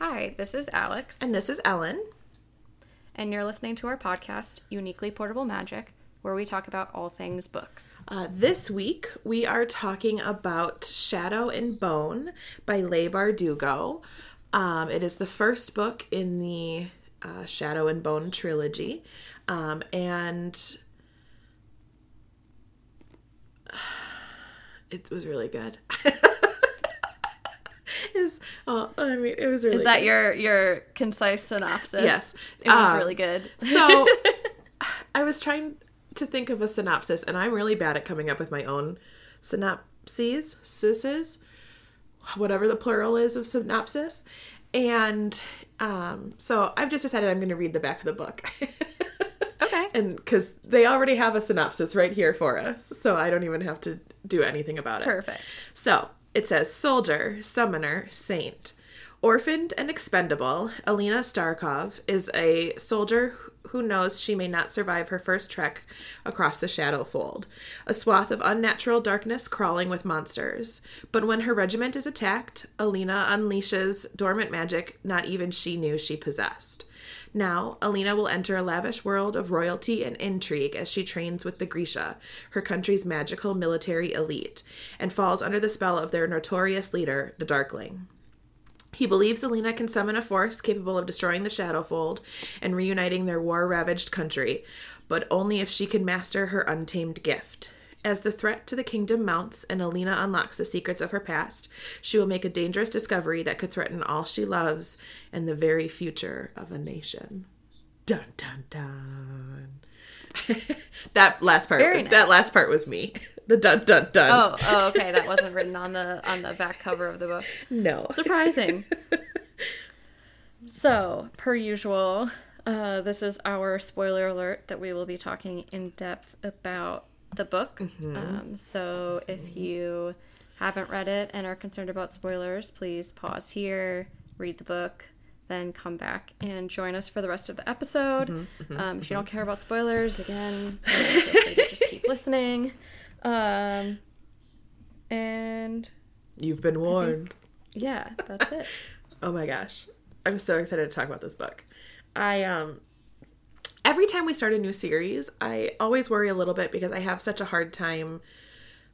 Hi, this is Alex, And this is Ellen. and you're listening to our podcast, Uniquely Portable Magic, where we talk about all things books. Uh, this week we are talking about Shadow and Bone by Leigh Bardugo. Um, it is the first book in the uh, Shadow and Bone trilogy. Um, and it was really good. is oh, I mean, it was really Is that good. your your concise synopsis? Yes. It was Um, really good. So I was trying to think of a synopsis, and I'm really bad at coming up with my own synopses, syses, whatever the plural is of synopsis. And um, so I've just decided I'm going to read the back of the book. Okay. and because they already have a synopsis right here for us, so I don't even have to do anything about it. Perfect. So it says soldier, summoner, saint. Orphaned and expendable, Alina Starkov is a soldier who knows she may not survive her first trek across the Shadow Fold, a swath of unnatural darkness crawling with monsters. But when her regiment is attacked, Alina unleashes dormant magic not even she knew she possessed. Now, Alina will enter a lavish world of royalty and intrigue as she trains with the Grisha, her country's magical military elite, and falls under the spell of their notorious leader, the Darkling. He believes Alina can summon a force capable of destroying the Shadowfold and reuniting their war ravaged country, but only if she can master her untamed gift. As the threat to the kingdom mounts and Alina unlocks the secrets of her past, she will make a dangerous discovery that could threaten all she loves and the very future of a nation. Dun dun dun. that last part nice. that last part was me. The dun dun dun. Oh, oh, okay. That wasn't written on the on the back cover of the book. no. Surprising. so, per usual, uh, this is our spoiler alert that we will be talking in depth about the book. Um, so, if you haven't read it and are concerned about spoilers, please pause here, read the book, then come back and join us for the rest of the episode. um, if you don't care about spoilers, again, you know, feel free to just keep listening. Um, and You've been warned. yeah, that's it. Oh my gosh. I'm so excited to talk about this book. I um every time we start a new series, I always worry a little bit because I have such a hard time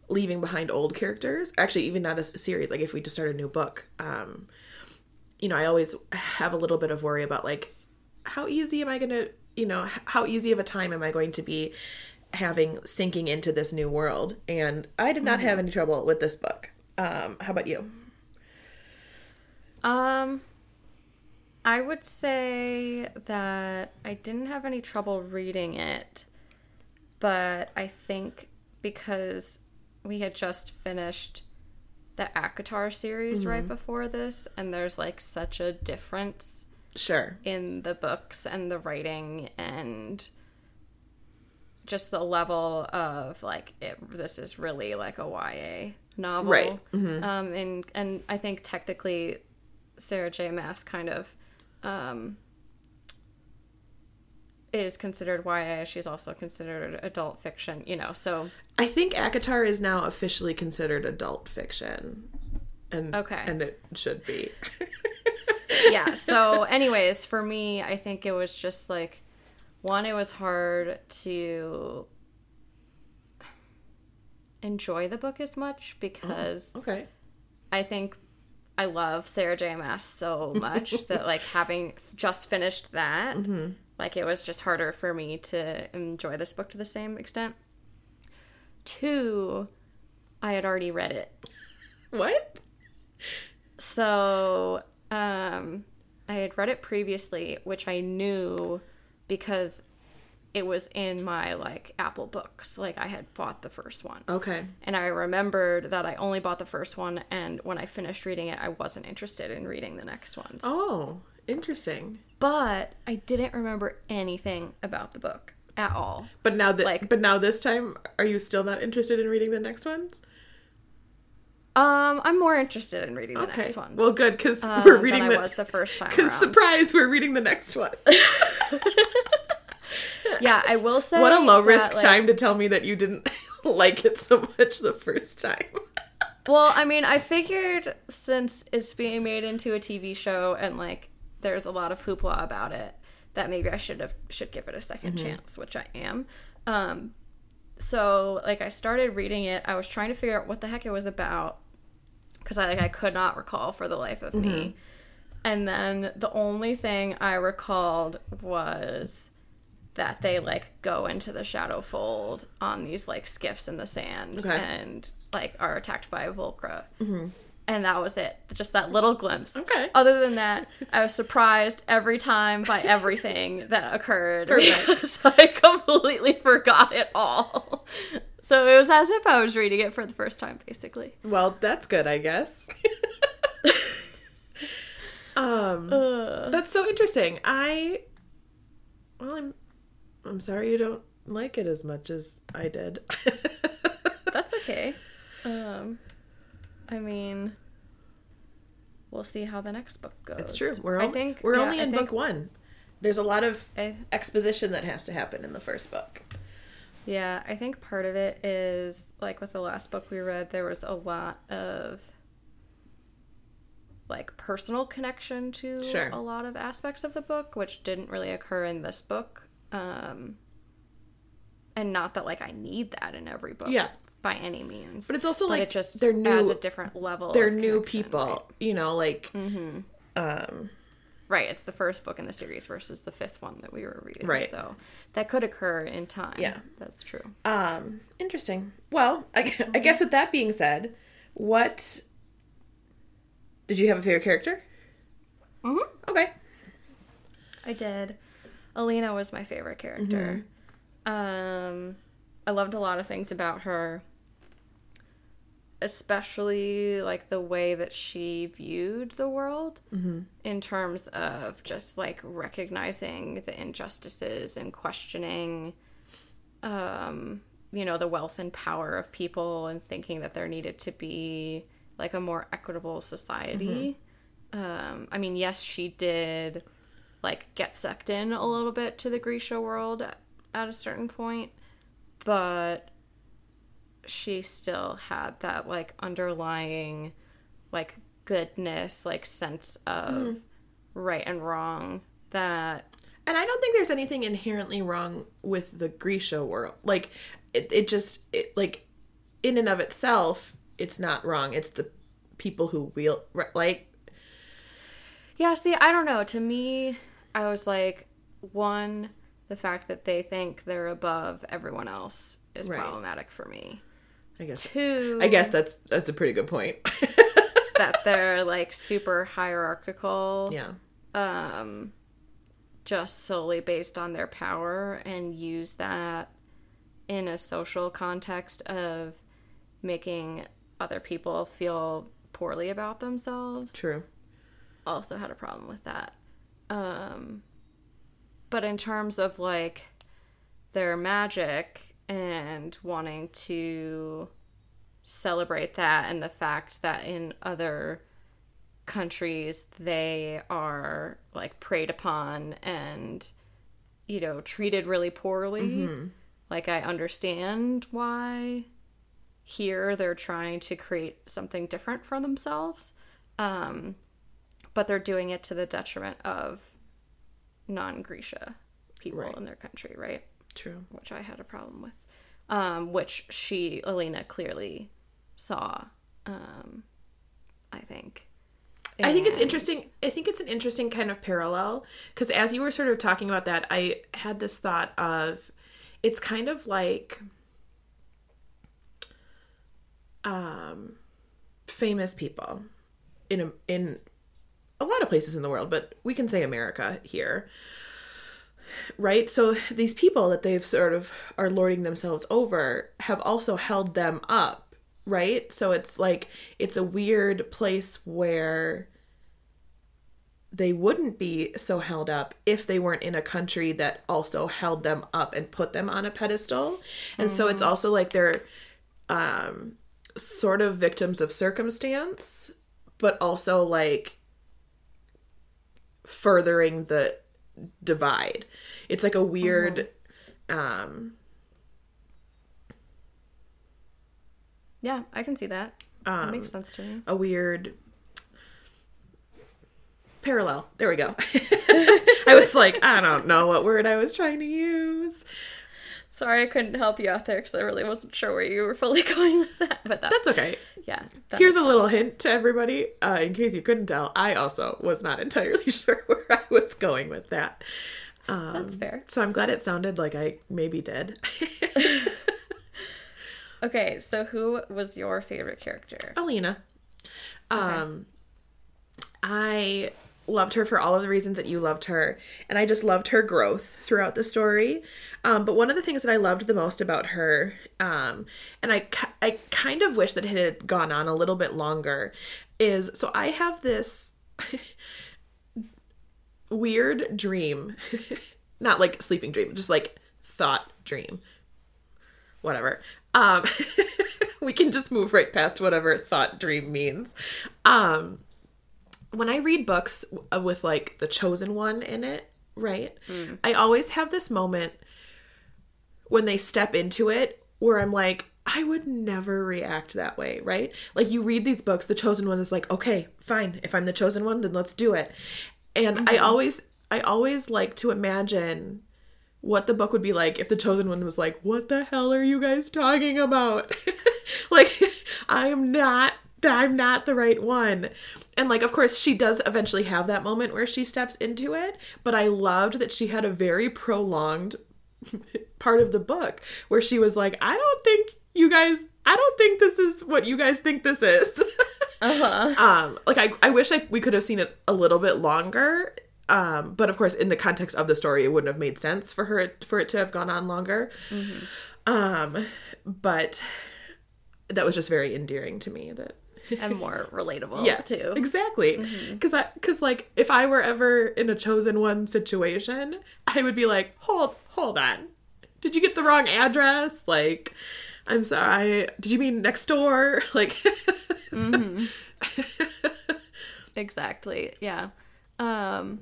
leaving behind old characters. Actually, even not a series, like if we just start a new book. Um you know, I always have a little bit of worry about like how easy am I going to, you know, how easy of a time am I going to be having sinking into this new world? And I did not have any trouble with this book. Um how about you? Um, I would say that I didn't have any trouble reading it, but I think because we had just finished the ACOTAR series right before this, and there's like such a difference Sure. in the books and the writing and just the level of like it, this is really like a YA novel, Right. Um, and and I think technically Sarah J. Maas kind of um, is considered YA. She's also considered adult fiction, you know. So I think ACOTAR is now officially considered adult fiction. And Okay. and it should be. yeah. So, anyways, for me, I think it was just like one, it was hard to enjoy the book as much because okay. I think I love Sarah J. So much that like having just finished that, like it was just harder for me to enjoy this book to the same extent. Two, I had already read it. What? So, um, I had read it previously, which I knew because it was in my like Apple books. Like I had bought the first one. Okay. And I remembered that I only bought the first one and when I finished reading it, I wasn't interested in reading the next ones. Oh, interesting. But I didn't remember anything about the book at all. But now that Like- but now this time are you still not interested in reading the next ones? Um, I'm more interested in reading the Okay. next ones. Well, good cuz um, we're reading the I was the first time Cuz surprise, we're reading the next one. yeah, I will say what a low risk that, like, time to tell me that you didn't like it so much the first time. Well, I mean, I figured since it's being made into a TV show and like there's a lot of hoopla about it, that maybe I should have should give it a 2nd Mm-hmm. chance, which I am. Um, so like I started reading it. I was trying to figure out what the heck it was about because I like I could not recall for the life of Mm-hmm. me. And then the only thing I recalled was that they like go into the shadow fold on these like skiffs in the sand Okay. and like are attacked by a Volcra. And that was it. Just that little glimpse. Okay. Other than that, I was surprised every time by everything that occurred Perfect. because I completely forgot it all. So it was as if I was reading it for the first time, basically. Well, that's good, I guess. um, Uh, that's so interesting. I, well, I'm, I'm sorry you don't like it as much as I did. that's okay. Um, I mean, we'll see how the next book goes. it's true. We're I only, think we're yeah, only I in think book one. There's a lot of I, exposition that has to happen in the first book. Yeah, I think part of it is like with the last book we read, there was a lot of like personal connection to Sure. a lot of aspects of the book, which didn't really occur in this book. Um, and not that like I need that in every book, Yeah. by any means. But it's also But like it just they're new. adds a different level. they're of new people, right? you know, like Mm-hmm. um, Right, it's the first book in the series versus the fifth one that we were reading. Right. So that could occur in time. Yeah. That's true. um, interesting. Well, I, I guess with that being said, what did you have a favorite character? Mm-hmm. Okay. I did. Alina was my favorite character. Um, I loved a lot of things about her, especially like the way that she viewed the world in terms of just like recognizing the injustices and questioning, um, you know, the wealth and power of people and thinking that there needed to be like a more equitable society. Um, I mean, yes, she did like get sucked in a little bit to the Grisha world at a certain point, but she still had that like underlying like goodness, like sense of mm-hmm. right and wrong that And I don't think there's anything inherently wrong with the Grisha world. Like it, it just it like in and of itself, it's not wrong. It's the people who wheel like Yeah, see, I don't know. To me, I was like, one, the fact that they think they're above everyone else is Right. problematic for me. I guess Two, I guess that's that's a pretty good point. that they're like super hierarchical. yeah. um, just solely based on their power and use that in a social context of making other people feel poorly about themselves. True. Also had a problem with that. Um, but in terms of like their magic and wanting to celebrate that and the fact that in other countries they are like preyed upon and you know treated really poorly like i understand why here they're trying to create something different for themselves. Um but they're doing it to the detriment of non-grisha people Right. in their country right True. which i had a problem with um which she Alina clearly saw um i think I think it's interesting. I think it's an interesting kind of parallel because as you were sort of talking about that, I had this thought of it's kind of like um, famous people in a, in a lot of places in the world, but we can say America here. Right? So these people that they've sort of are lording themselves over have also held them up, right? So it's like it's a weird place where they wouldn't be so held up if they weren't in a country that also held them up and put them on a pedestal. And so it's also like they're um sort of victims of circumstance, but also like furthering the divide. It's like a weird um yeah i can see that um, That makes sense to me. a weird parallel. There we go. I was like, I don't know what word I was trying to use. Sorry, I couldn't help you out there because I really wasn't sure where you were fully going with that. But that, That's okay. yeah. that Here's a little hint to everybody, uh, in case you couldn't tell. I also was not entirely sure where I was going with that. Um, That's fair. So I'm glad it sounded like I maybe did. Okay, so who was your favorite character? Alina. Um, I loved her for all of the reasons that you loved her, and I just loved her growth throughout the story. Um, but one of the things that I loved the most about her, um, and I I kind of wish that it had gone on a little bit longer, is so I have this weird dream, not like sleeping dream, just like thought dream whatever. Um, we can just move right past whatever thought dream means. Um, when I read books uh, with like the chosen one in it, right? Mm. I always have this moment when they step into it where I'm like, I would never react that way, right? Like you read these books, the chosen one is like, okay, fine. If I'm the chosen one, then let's do it. And I mm-hmm. always I always like to imagine what the book would be like if the chosen one was like, "What the hell are you guys talking about?" like I am not I'm not the right one. And like of course she does eventually have that moment where she steps into it, but I loved that she had a very prolonged part of the book where she was like, "I don't think you guys I don't think this is what you guys think this is." Uh-huh. um like I, I wish I we could have seen it a little bit longer um but of course in the context of the story it wouldn't have made sense for her for it to have gone on longer um but that was just very endearing to me that and more relatable yes too. exactly because i because like if i were ever in a chosen one situation i would be like hold hold on did you get the wrong address like i'm sorry did you mean next door like Exactly. Yeah. Um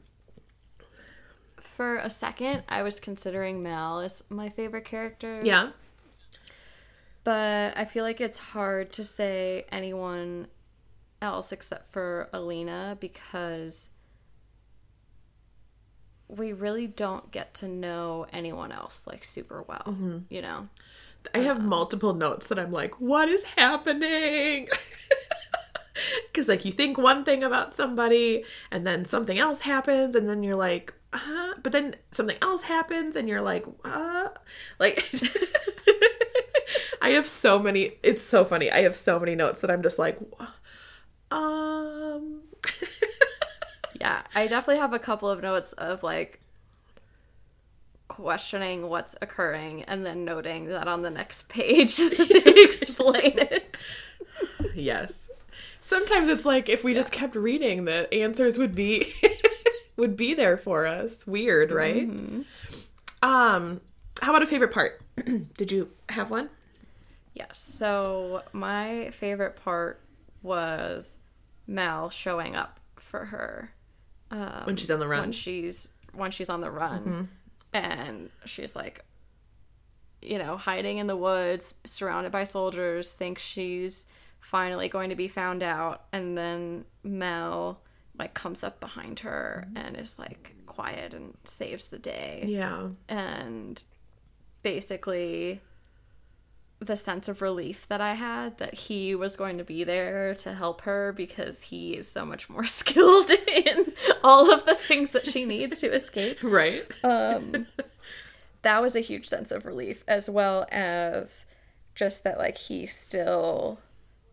for a second I was considering Mal as my favorite character. yeah But I feel like it's hard to say anyone else except for Alina because we really don't get to know anyone else like super well, you know. I have multiple notes that I'm like, what is happening? Because, like, you think one thing about somebody, and then something else happens, and then you're like, uh, but then something else happens, and you're like, uh, like, I have so many, it's so funny. I have so many notes that I'm just like, um, Yeah, I definitely have a couple of notes of like questioning what's occurring and then noting that on the next page they explain it. yes. Sometimes it's like if we just kept reading, the answers would be would be there for us. Weird, right? Um, how about a favorite part? Did you have one? Yes. So my favorite part was Mal showing up for her um, When she's on the run. when she's when she's on the run, and she's like, you know, hiding in the woods, surrounded by soldiers, thinks she's finally going to be found out, and then Mal like comes up behind her and is like quiet and saves the day Yeah. and basically the sense of relief that I had that he was going to be there to help her because he is so much more skilled in all of the things that she needs to escape. Right. Um, that was a huge sense of relief, as well as just that, like, he still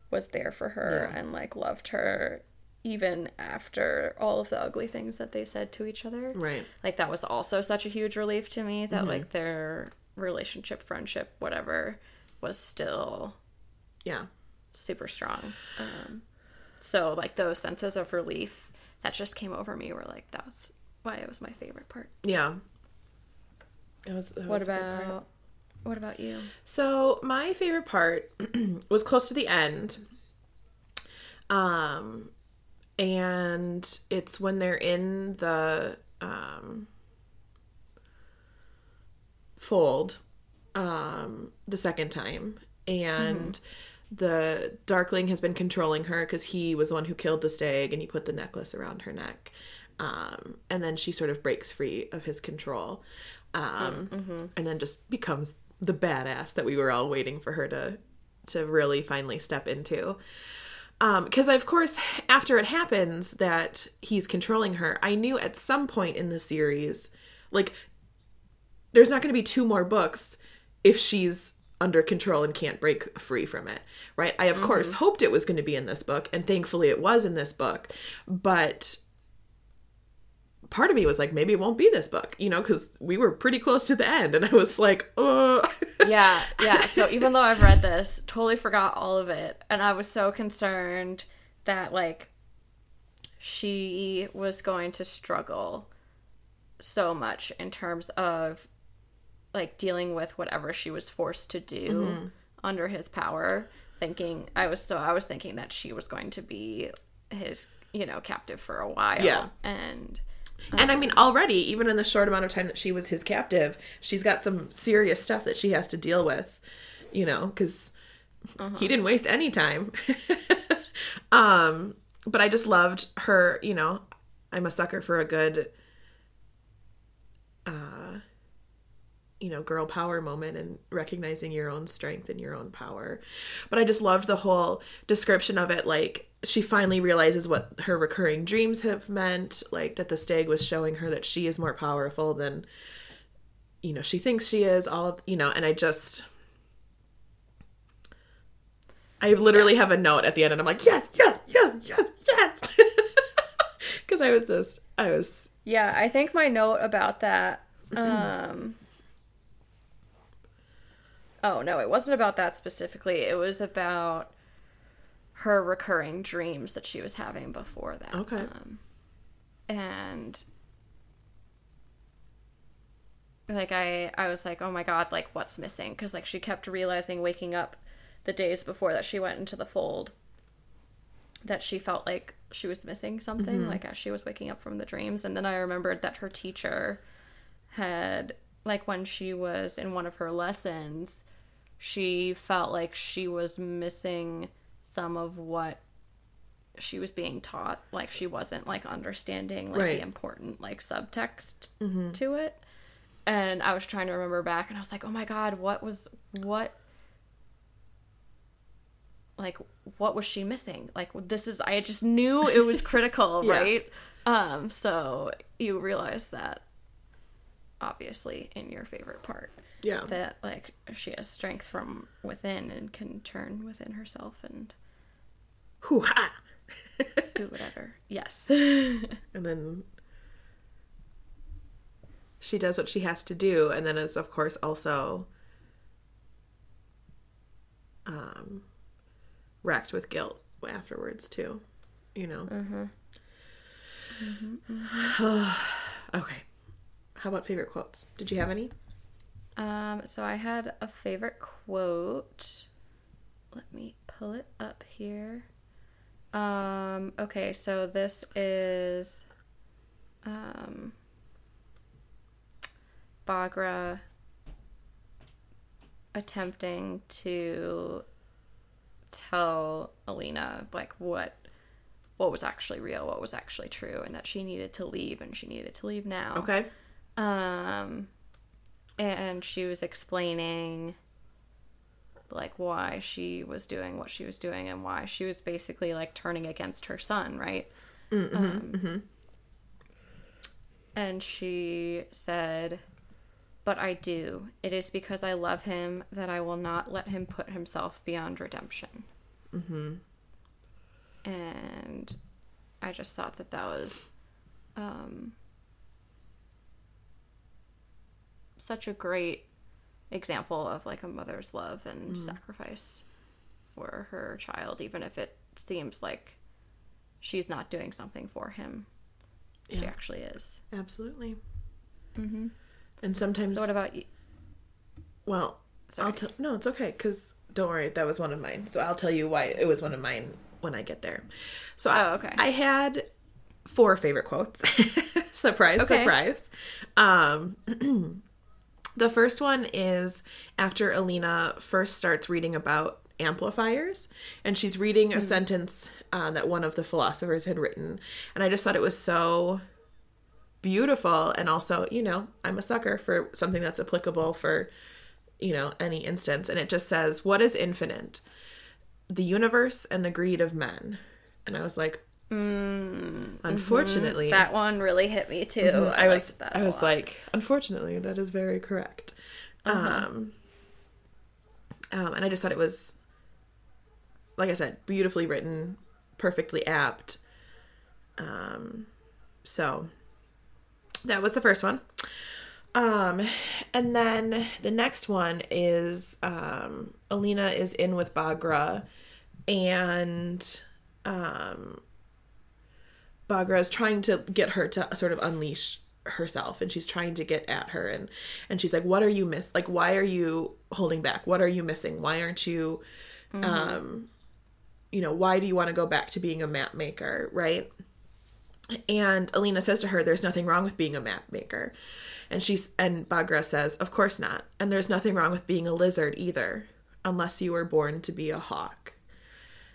was there for her Yeah. and, like, loved her even after all of the ugly things that they said to each other right. like that was also such a huge relief to me that like their relationship friendship whatever was still Yeah. super strong um, so like those senses of relief that just came over me were like that's why it was my favorite part Yeah. That was, that what was a part. about what about you So my favorite part was close to the end. Um and it's when they're in the um fold um the second time and the Darkling has been controlling her because he was the one who killed the stag and he put the necklace around her neck. Um, and then she sort of breaks free of his control um, Mm-hmm. and then just becomes the badass that we were all waiting for her to to really finally step into Um, because of course after it happens that he's controlling her i knew at some point in the series like there's not going to be two more books if she's under control and can't break free from it right i of mm-hmm. course hoped it was going to be in this book and thankfully it was in this book but part of me was like maybe it won't be this book you know because we were pretty close to the end and i was like oh yeah, yeah. So even though I've read this, totally forgot all of it, and I was so concerned that like she was going to struggle so much in terms of like dealing with whatever she was forced to do under his power. Thinking I was so I was thinking that she was going to be his you know captive for a while. Yeah. and And I mean, already, even in the short amount of time that she was his captive, she's got some serious stuff that she has to deal with, you know, because he didn't waste any time. um, but I just loved her, you know, I'm a sucker for a good, uh, you know, girl power moment and recognizing your own strength and your own power. But I just loved the whole description of it. Like, she finally realizes what her recurring dreams have meant, like that the stag was showing her that she is more powerful than, you know, she thinks she is, all of, you know, and I just. I literally have a note at the end and I'm like, yes, yes, yes, yes, yes. Because I was just, I was Yeah, I think my note about that. Um, oh no, it wasn't about that specifically. It was about her recurring dreams that she was having before that. Okay. Um, and like I, I was like, oh my god, like what's missing? Because like she kept realizing, waking up the days before that she went into the fold, that she felt like she was missing something like as she was waking up from the dreams and then i remembered that her teacher had like when she was in one of her lessons she felt like she was missing some of what she was being taught. Like she wasn't like understanding like Right. the important like subtext to it. And i was trying to remember back and i was like oh my god what was what like what was she missing? Like this is i just knew it was critical Yeah. right? Um so you realize that obviously in your favorite part yeah. that like she has strength from within and can turn within herself and Hoo-ha! do whatever. Yes. And then she does what she has to do and then is of course also um racked with guilt afterwards too you know? Mm-hmm. Mm-hmm, mm-hmm. Okay. How about favorite quotes? Did you have any Um, so I had a favorite quote. Let me pull it up here. Um, okay, so this is um Baghra attempting to tell Alina like what what was actually real, what was actually true, and that she needed to leave and she needed to leave now. okay Um, and she was explaining like why she was doing what she was doing and why she was basically like turning against her son, right? um, And she said, But I do. It is because I love him that I will not let him put himself beyond redemption. Mm-hmm. And I just thought that that was um, such a great example of like a mother's love and sacrifice for her child, even if it seems like she's not doing something for him. She actually is. absolutely mm-hmm. and sometimes So what about you? Well, Sorry. I'll tell. No, it's okay. Cause don't worry, that was one of mine. So I'll tell you why it was one of mine when I get there. So I, Oh, okay. I had four favorite quotes. surprise, Okay. surprise. Um, the first one is after Alina first starts reading about amplifiers, and she's reading a sentence uh, that one of the philosophers had written, and I just thought it was so beautiful, and also, you know, I'm a sucker for something that's applicable for, you know, any instance, and it just says, "What is infinite? The universe and the greed of men," and I was like. Unfortunately, That one really hit me too. Mhm. I, was liked that I was lot. like, unfortunately, that is very correct. Um, um, and I just thought it was, like I said, beautifully written, perfectly apt. Um, so that was the first one. Um, and then the next one is um, Alina is in with Baghra, and um, Baghra is trying to get her to sort of unleash herself and she's trying to get at her and and she's like what are you miss like why are you holding back? What are you missing? Why aren't you um you know why do you want to go back to being a map maker? Right? And Alina says to her there's nothing wrong with being a map maker. And she's and Baghra says of course not. And there's nothing wrong with being a lizard either unless you were born to be a hawk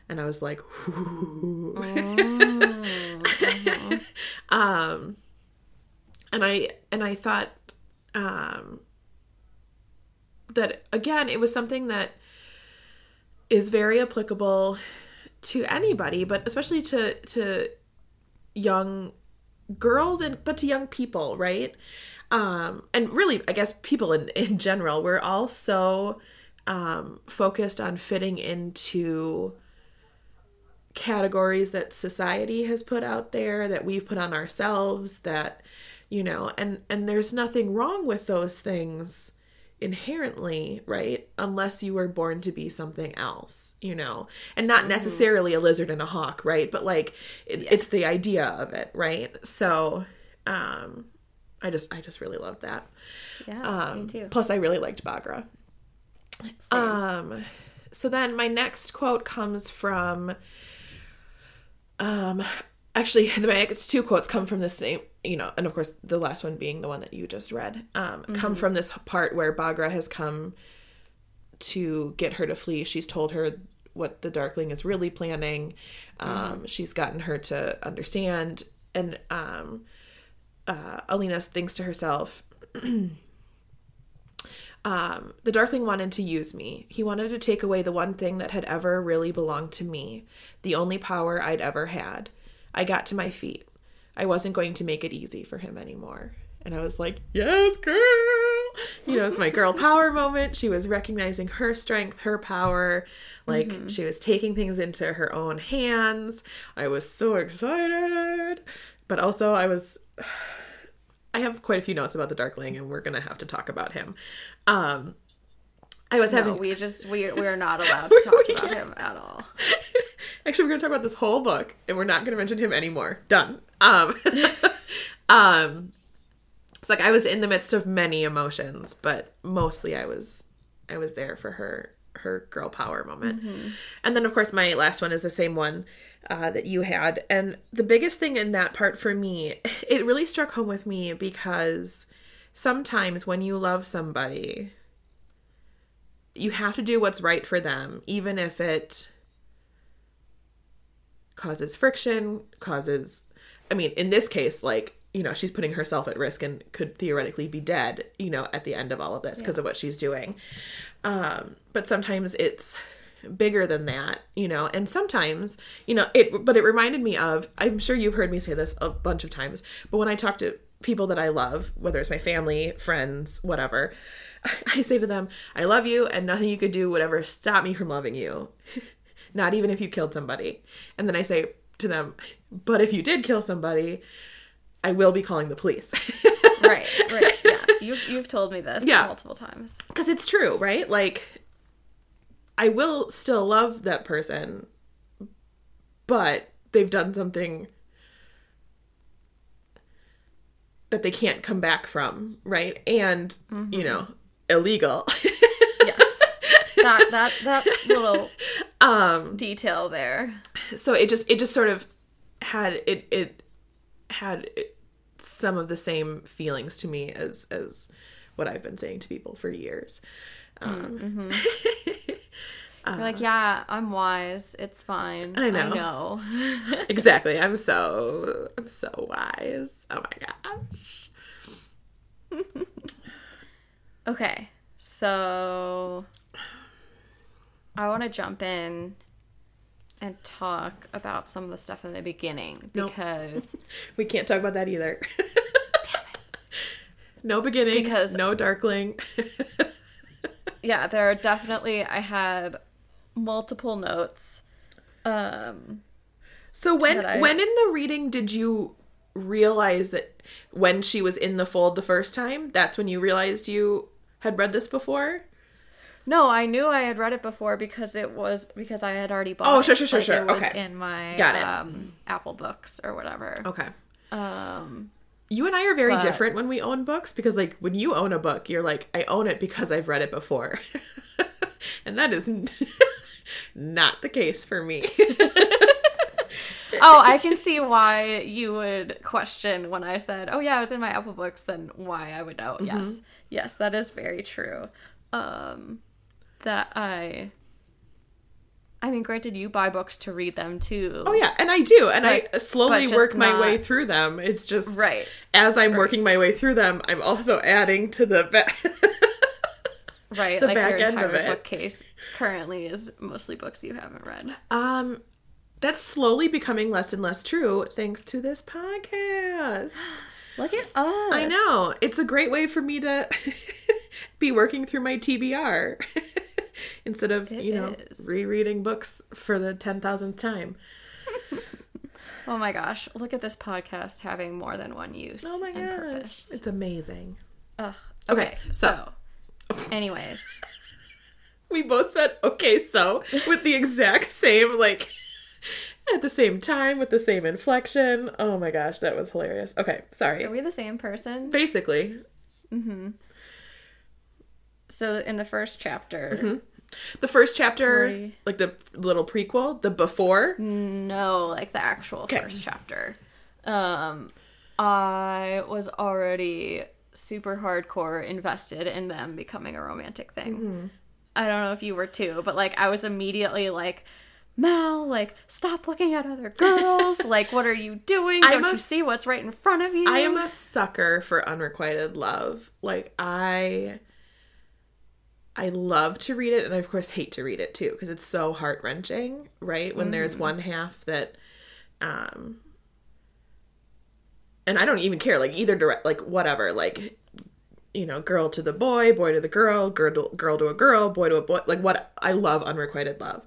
and I was like Ooh. um and i and i thought um that again it was something that is very applicable to anybody but especially to to young girls and but to young people right um and really i guess people in in general we're all so um focused on fitting into categories that society has put out there that we've put on ourselves that you know and and there's nothing wrong with those things inherently right? Unless you were born to be something else you know? And not necessarily a lizard and a hawk right? But like it, it's the idea of it right? So um i just i just really loved that. Yeah, um me too. plus i really liked Baghra. Same. um, so then my next quote comes from, um, actually, the my next two quotes come from the same, you know, and of course the last one being the one that you just read, um, come from this part where Baghra has come to get her to flee. She's told her what the Darkling is really planning. Um, She's gotten her to understand, and um, uh, Alina thinks to herself, um, the Darkling wanted to use me. He wanted to take away the one thing that had ever really belonged to me, the only power I'd ever had. I got to my feet. I wasn't going to make it easy for him anymore. And I was like, yes, girl. You know, it's my girl power moment. She was recognizing her strength, her power. Like, she was taking things into her own hands. I was so excited. But also, I was I have quite a few notes about the Darkling, and we're gonna have to talk about him. Um, I was No, having we just we we're not allowed to talk about him at all. actually we're gonna talk about this whole book, and we're not gonna mention him anymore. Done. Um, um, it's like I was in the midst of many emotions, but mostly I was I was there for her her girl power moment. And then of course my last one is the same one uh, that you had. And the biggest thing in that part for me, it really struck home with me because sometimes when you love somebody, you have to do what's right for them, even if it causes friction, causes, I mean, in this case, like, you know, she's putting herself at risk and could theoretically be dead, you know, at the end of all of this because of what she's doing. Um, but sometimes it's bigger than that, you know, and sometimes, you know, it, but it reminded me of, I'm sure you've heard me say this a bunch of times, but when I talk to people that I love, whether it's my family, friends, whatever, I say to them, I love you and nothing you could do would ever stop me from loving you. Not even if you killed somebody. And then I say to them, but if you did kill somebody, I will be calling the police. right, right. Yeah, you've you've told me this Yeah. multiple times. Because it's true, right? Like, I will still love that person, but they've done something that they can't come back from, right? And, you know, illegal. Yes, that that that little um detail there. so it just it just sort of had it it had some of the same feelings to me as as what I've been saying to people for years. Um, You're like, um, yeah, I'm wise. It's fine. I know. I know. exactly. I'm so I'm so wise. Oh my gosh. okay, so I want to jump in and talk about some of the stuff in the beginning Nope. because We can't talk about that either. no beginning. Because- no darkling. yeah, there are definitely I had multiple notes. Um so when I- when in the reading did you realize that when she was in the fold the first time, that's when you realized you had read this before? no, I knew I had read it before because it was because I had already bought Oh, sure, sure, sure, Like, sure. It was Okay. in my Got it. um Apple Books or whatever. Okay. Um You and I are very But- different when we own books because like when you own a book, you're like, I own it because I've read it before. and that is n- not the case for me. oh, I can see why you would question when I said, "Oh yeah, I was in my Apple Books." Then why I would know? Mm-hmm. Yes, yes, that is very true. Um, that I, I mean, granted, you buy books to read them too. Oh yeah, and I do, and I slowly but work my not- way through them. It's just Right. as I'm working my way through them, I'm also adding to the right. the like back your end of entire it. bookcase currently is mostly books you haven't read. um. That's slowly becoming less and less true thanks to this podcast. Look at us. I know it's a great way for me to be working through my TBR instead of It you know is. rereading books for the ten thousandth time. Oh my gosh! Look at this podcast having more than one use Oh my gosh, purpose. it's amazing. Ugh. Okay, Okay, so- so, anyways, We both said okay, so with the exact same like at the same time with the same inflection. Oh my gosh, that was hilarious. Okay, sorry. are we the same person? Basically, So in the first chapter, Mm-hmm. the first chapter, like the little prequel, the before. no, like the actual Okay. first chapter, um, I was already super hardcore invested in them becoming a romantic thing. Mm-hmm. I don't know if you were too, but like I was immediately like. Mal, like, stop looking at other girls. like, what are you doing? Don't you see what's right in front of you? I am a sucker for unrequited love. Like I I love to read it and I of course hate to read it too because it's so heart-wrenching, right? When there's one half that um and I don't even care like either direct like whatever, like you know, girl to the boy, boy to the girl, girl to, girl to a girl, boy to a boy. Like what I love unrequited love.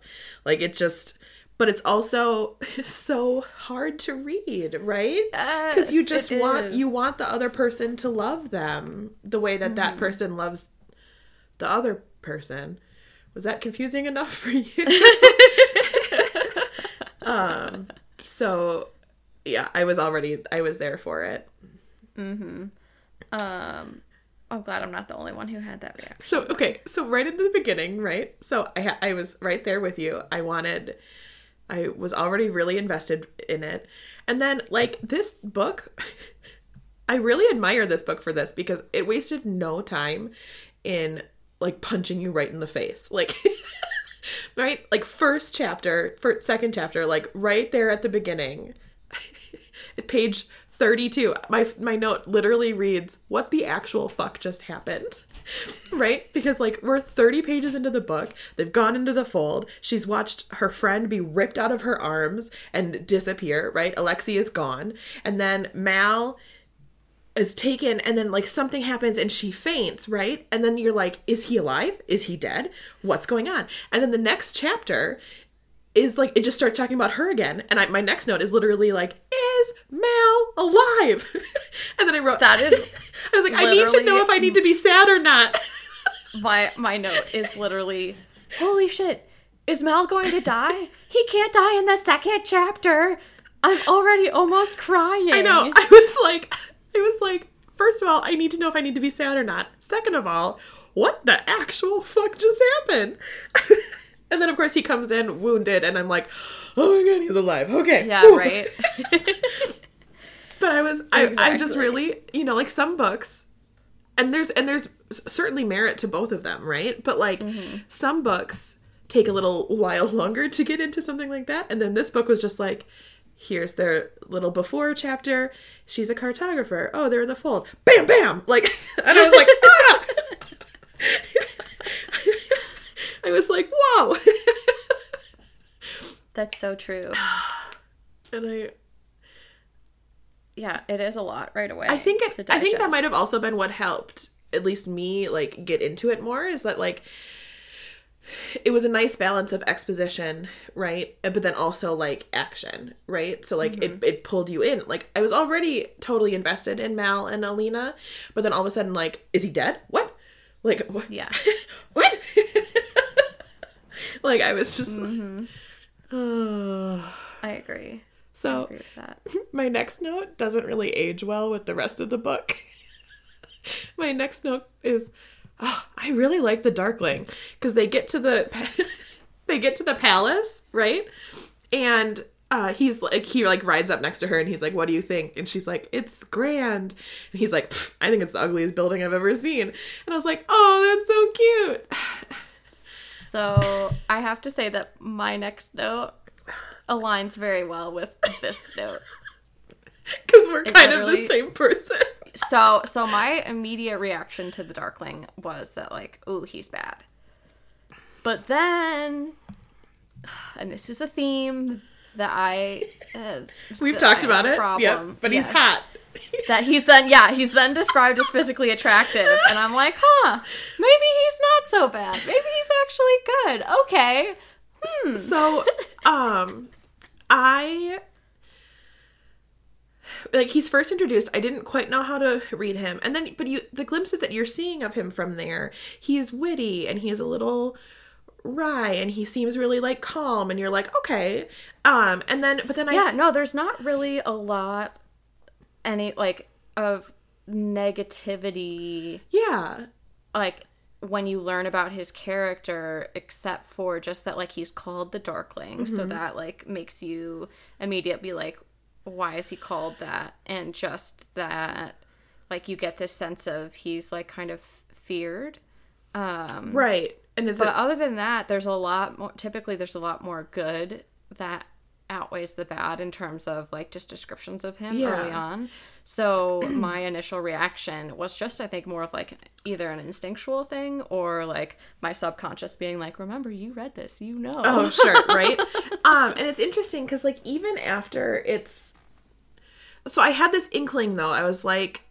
Like it just but it's also so hard to read, right? Because you just want is. you want the other person to love them the way that Mm-hmm. that person loves the other person. Was that confusing enough for you? um so yeah, I was already I was there for it. Mm-hmm. Um, I'm glad I'm not the only one who had that reaction. So okay, so right at the beginning, right? So I ha- I was right there with you. I wanted, I was already really invested in it, and then like this book, I really admire this book for this because it wasted no time in like punching you right in the face, like. right like first chapter for second chapter like right there at the beginning page 32 my my note literally reads what the actual fuck just happened? Right? Because like we're 30 pages into the book they've gone into the fold she's watched her friend be ripped out of her arms and disappear right? Alexei is gone and then mal is taken and then like something happens and she faints right? And then you're like is he alive? Is he dead? What's going on? And then the next chapter is like it just starts talking about her again and I, my next note is literally like is mal alive and then i wrote That is i was like i need to know if i need to be sad or not my my note is literally, holy shit, is Mal going to die? He can't die in the second chapter. I'm already almost crying. i know i was like i was like first of all i need to know if i need to be sad or not second of all what the actual fuck just happened and then of course he comes in wounded and i'm like oh my god he's alive okay Yeah, right. but i was I, I just really you know like some books and there's and there's certainly merit to both of them right but like Mm-hmm. some books take a little while longer to get into something like that. And then this book was just like, here's their little before chapter. She's a cartographer. Oh, they're in the fold. Bam, bam. Like, and I was like, ah! I was like, whoa. That's so true. and I, Yeah, it is a lot right away. I think it, I think that might have also been what helped at least me like get into it more is that like it was a nice balance of exposition, right? But then also like action, right? So like Mm-hmm. it, it pulled you in. Like I was already totally invested in Mal and Alina, but then all of a sudden like is he dead? What? Like what? Yeah. what? like I was just Mm-hmm. like, oh. I agree. I So agree with that. my next note doesn't really age well with the rest of the book. my next note is, oh, I really like the Darkling because they get to the they get to the palace, right? And uh, he's like he like rides up next to her and he's like, "What do you think?" And she's like, "It's grand." And he's like, "I think it's the ugliest building I've ever seen." And I was like, "Oh, that's so cute." So I have to say that my next note aligns very well with this note. Because we're kind of the same person. So so my immediate reaction to the Darkling was that like, ooh, he's bad. But then and this is a theme that I uh, We've that talked I about it. problem. Yep, but he's hot. That he's then yeah he's then described as physically attractive. And i'm like huh maybe he's not so bad. Maybe he's actually good. Okay. Hmm. So, um, I like he's first introduced. I didn't quite know how to read him, and then but you the glimpses that you're seeing of him from there, he's witty and he's a little wry and he seems really like calm, and you're like okay, um, and then but then I yeah no there's not really a lot any like of negativity yeah. like when you learn about his character except for just that like he's called the darkling so Mm-hmm. that like makes you immediately be like why is he called that? And just that like you get this sense of he's like kind of feared. Um right, and it's but other than that there's a lot more typically there's a lot more good that outweighs the bad in terms of like just descriptions of him Yeah. early on so my initial reaction was just i think more of like either an instinctual thing or like my subconscious being like remember you read this you know Oh, sure, right? um, and it's interesting because, like, even after it's. So I had this inkling, though. I was like,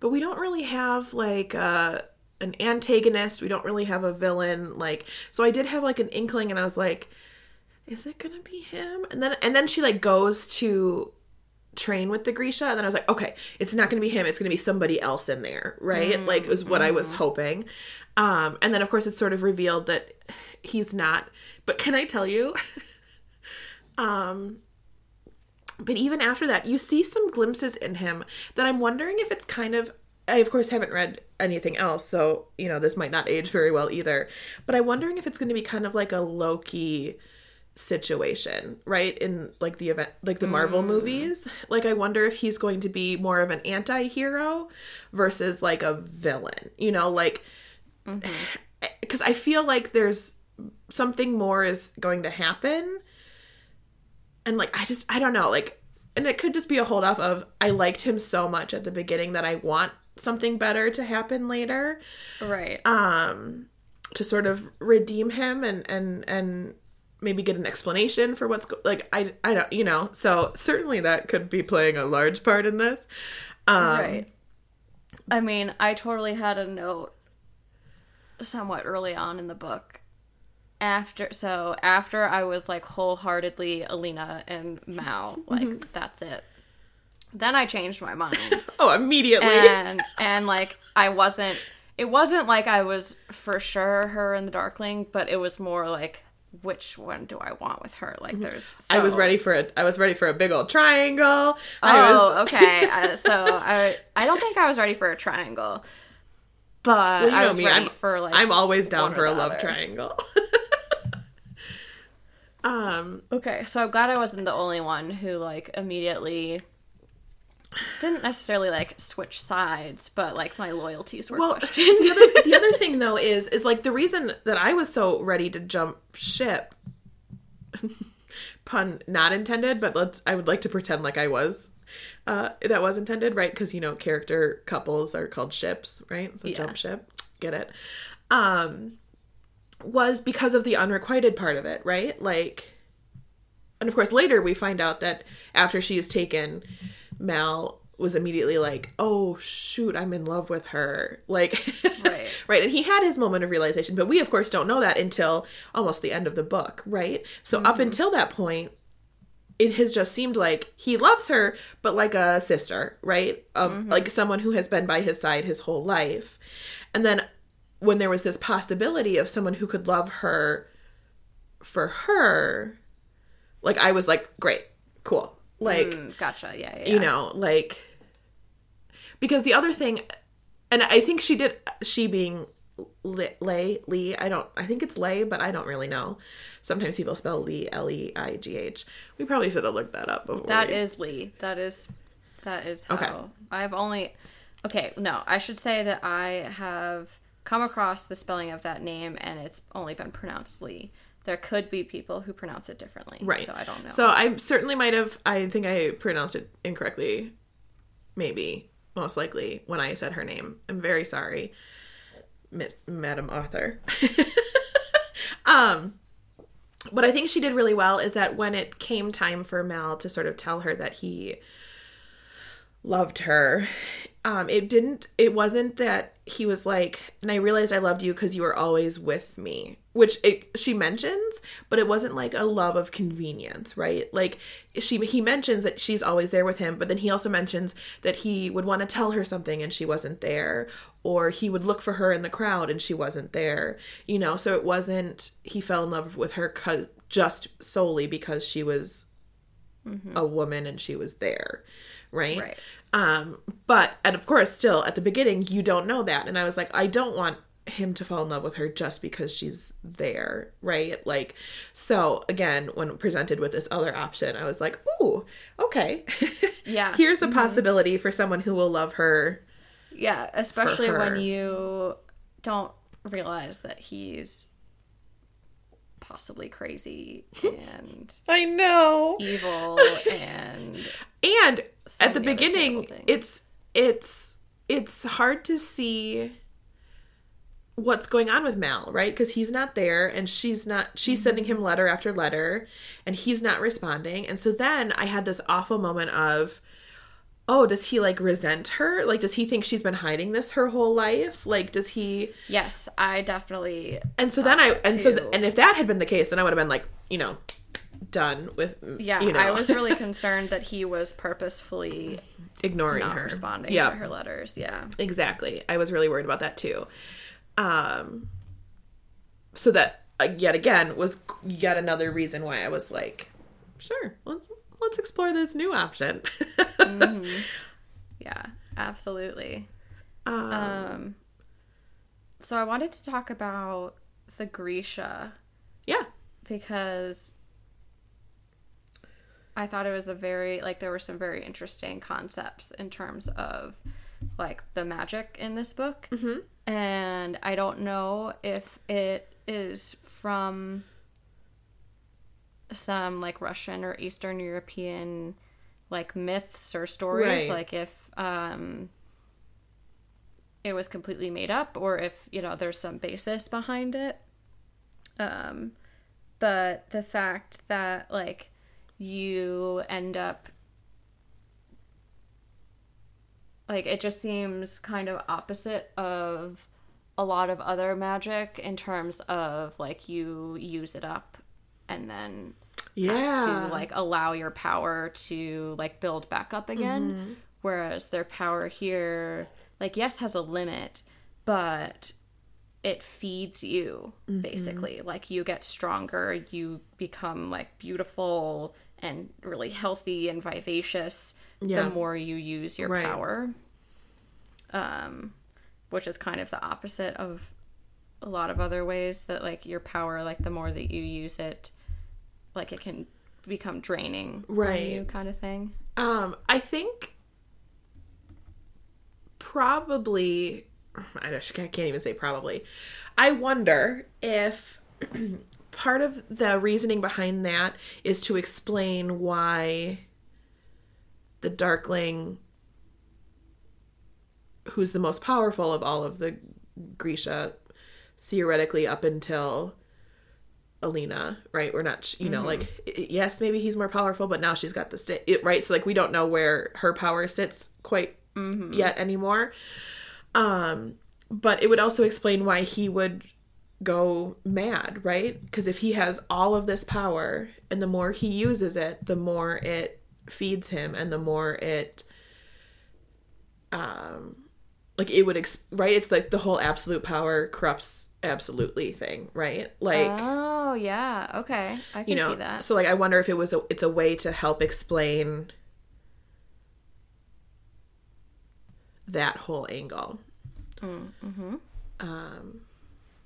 but we don't really have, like, uh, an antagonist. We don't really have a villain. Like, so I did have, like, an inkling, and I was like, is it gonna be him? And then, and then she, like, goes to train with the Grisha, and then I was like, okay, it's not gonna be him. It's gonna be somebody else in there, right? like, it was what I was hoping. Um, and then, of course, it's sort of revealed that he's not. But can I tell you? um, but even after that, you see some glimpses in him that I'm wondering if it's kind of. I, of course, haven't read anything else, so, you know, this might not age very well either. But I'm wondering if it's going to be kind of like a Loki situation, right? In like the event, like the Marvel movies. Like, I wonder if he's going to be more of an anti hero versus like a villain, you know, like because I feel like there's something more is going to happen. And like I just I don't know, like and it could just be a hold off of I liked him so much at the beginning that I want something better to happen later. right Um to sort of redeem him and and and maybe get an explanation for what's go- like I I don't you know. So certainly that could be playing a large part in this. Um right i mean i totally had a note somewhat early on in the book after so after i was like wholeheartedly alina and mal like Mm-hmm. that's it then i changed my mind Oh, immediately. and and like i wasn't it wasn't like i was for sure her and the darkling but it was more like which one do i want with her like there's Mm-hmm. I was ready for a I was ready for a big old triangle. I was Oh, okay. Uh, so I I don't think I was ready for a triangle, but Well, you I was me, ready I'm- for like. I'm always down for a love other. triangle. um, Okay, so I'm glad I wasn't the only one who like immediately didn't necessarily like switch sides, but like my loyalties were well, questioned. the other, the other thing though is is like the reason that I was so ready to jump ship pun not intended, but let's I would like to pretend like I was. Uh, that was intended, right? Because you know, character couples are called ships, right? So Yeah. jump ship, get it? Um, was because of the unrequited part of it, right? Like, and of course, later we find out that after she is taken, Mal was immediately like, "Oh shoot, I'm in love with her." Like, Right. right. And he had his moment of realization, but we of course don't know that until almost the end of the book, right? So up mm-hmm. until that point, it has just seemed like he loves her, but like a sister, right? Of mm-hmm. like someone who has been by his side his whole life. And then when there was this possibility of someone who could love her for her, like I was like, great, cool. Like Mm, gotcha. Yeah, yeah. you know like because the other thing and i think she did she being lay lee i don't i think it's lay but i don't really know sometimes people spell lee l-e-i-g-h we probably should have looked that up before That we- is Lee. That is that is how Okay. I've only Okay, no, I should say that I have come across the spelling of that name and it's only been pronounced Lee. There could be people who pronounce it differently. right So I don't know. so i certainly might have i think i pronounced it incorrectly maybe most likely when i said her name i'm very sorry miss madam author um what I think she did really well is that when it came time for Mal to sort of tell her that he loved her, um, it didn't, it wasn't that he was like, and I realized I loved you because you were always with me, which it, she mentions, but it wasn't like a love of convenience, right? Like she, he mentions that she's always there with him, but then he also mentions that he would want to tell her something and she wasn't there, or he would look for her in the crowd and she wasn't there, you know? So it wasn't, he fell in love with her 'cause- just solely because she was a woman and she was there, right? Right. Um, but and of course, still at the beginning, you don't know that, and I was like, I don't want him to fall in love with her just because she's there, right? Like, so again, when presented with this other option, I was like, ooh, okay, Yeah. here's a possibility for someone who will love her. Yeah, especially her. when you don't realize that he's possibly crazy and I know, evil and and So at the beginning, it's it's it's hard to see what's going on with Mal, right? Because he's not there and she's not she's mm-hmm. sending him letter after letter and he's not responding. And so then I had this awful moment of oh, does he like resent her? Like does he think she's been hiding this her whole life? Like does he yes, I definitely And so then I and so th- and if that had been the case, then I would have been like, you know, done with yeah, you know, I was really concerned that he was purposefully ignoring not her. responding yeah. to her letters. Yeah. Exactly. I was really worried about that too. Um so that uh, yet again was yet another reason why I was like, sure, let's let's explore this new option. Yeah, absolutely. um, Um so I wanted to talk about the Grisha yeah. because I thought it was a very like there were some very interesting concepts in terms of like the magic in this book. Mm-hmm. And I don't know if it is from some like Russian or Eastern European like myths or stories Right. like if um it was completely made up or if you know there's some basis behind it um but the fact that like you end up like it just seems kind of opposite of a lot of other magic in terms of like you use it up and then Yeah. to like allow your power to like build back up again Mm-hmm. whereas their power here like yes has a limit but it feeds you Mm-hmm. basically like you get stronger you become like beautiful and really healthy and vivacious Yeah. the more you use your Right. power um which is kind of the opposite of a lot of other ways that like your power like the more that you use it like it can become draining Right. you kind of thing Um, I think probably I can't even say probably. I wonder if part of the reasoning behind that is to explain why the Darkling who's the most powerful of all of the Grisha theoretically up until Alina, right? We're not, you know, like yes, maybe he's more powerful, but now she's got the it, right. So like we don't know where her power sits quite yet anymore. Um, but it would also explain why he would go mad, right? Because if he has all of this power, and the more he uses it, the more it feeds him, and the more it, um, like it would, ex- right? It's like the whole absolute power corrupts absolutely thing, right? Like oh yeah, okay, I can you know see that. so like i wonder if it was a it's a way to help explain that whole angle um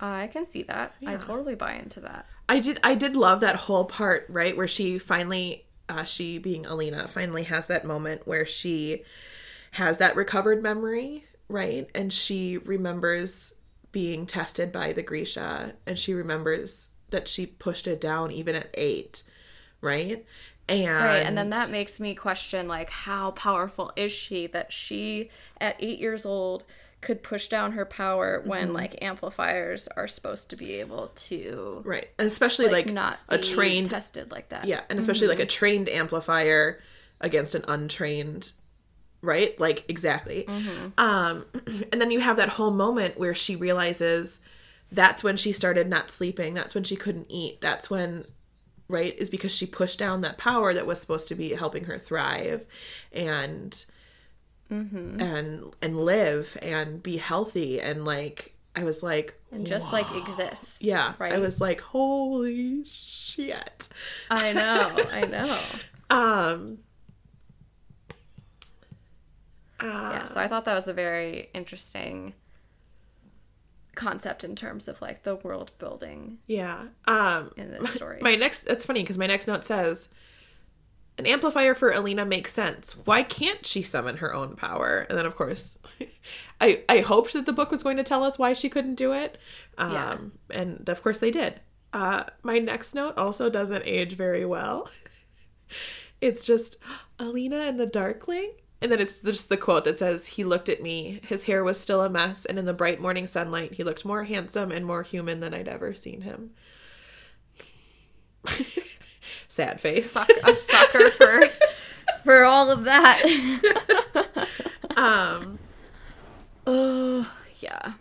I can see that. I totally buy into that. i did i did love that whole part right where she finally uh she being alina finally has that moment where she has that recovered memory right and she remembers being tested by the grisha and she remembers that she pushed it down even at eight right and Right, and then that makes me question like how powerful is she that she at 8 years old could push down her power when Mm-hmm. like amplifiers are supposed to be able to right and especially like, not a be trained tested like that. Yeah, and especially like a trained amplifier against an untrained, right? Like exactly. Um and then you have that whole moment where she realizes that's when she started not sleeping, that's when she couldn't eat, that's when right is because she pushed down that power that was supposed to be helping her thrive and and and live and be healthy and like I was like And just like exist. yeah, Right. I was like holy shit. I know, I know. Um yeah, so I thought that was a very interesting concept in terms of like the world building Yeah. Um in this story. my next it's funny because my next note says an amplifier for Alina makes sense. Why can't she summon her own power? And then of course I I hoped that the book was going to tell us why she couldn't do it. Um Yeah. and of course they did. Uh my next note also doesn't age very well. it's just Alina and the Darkling. And then it's just the quote that says, He looked at me. His hair was still a mess, and in the bright morning sunlight, he looked more handsome and more human than I'd ever seen him. Sad face. Suck- a sucker for for all of that. Um, Oh, yeah.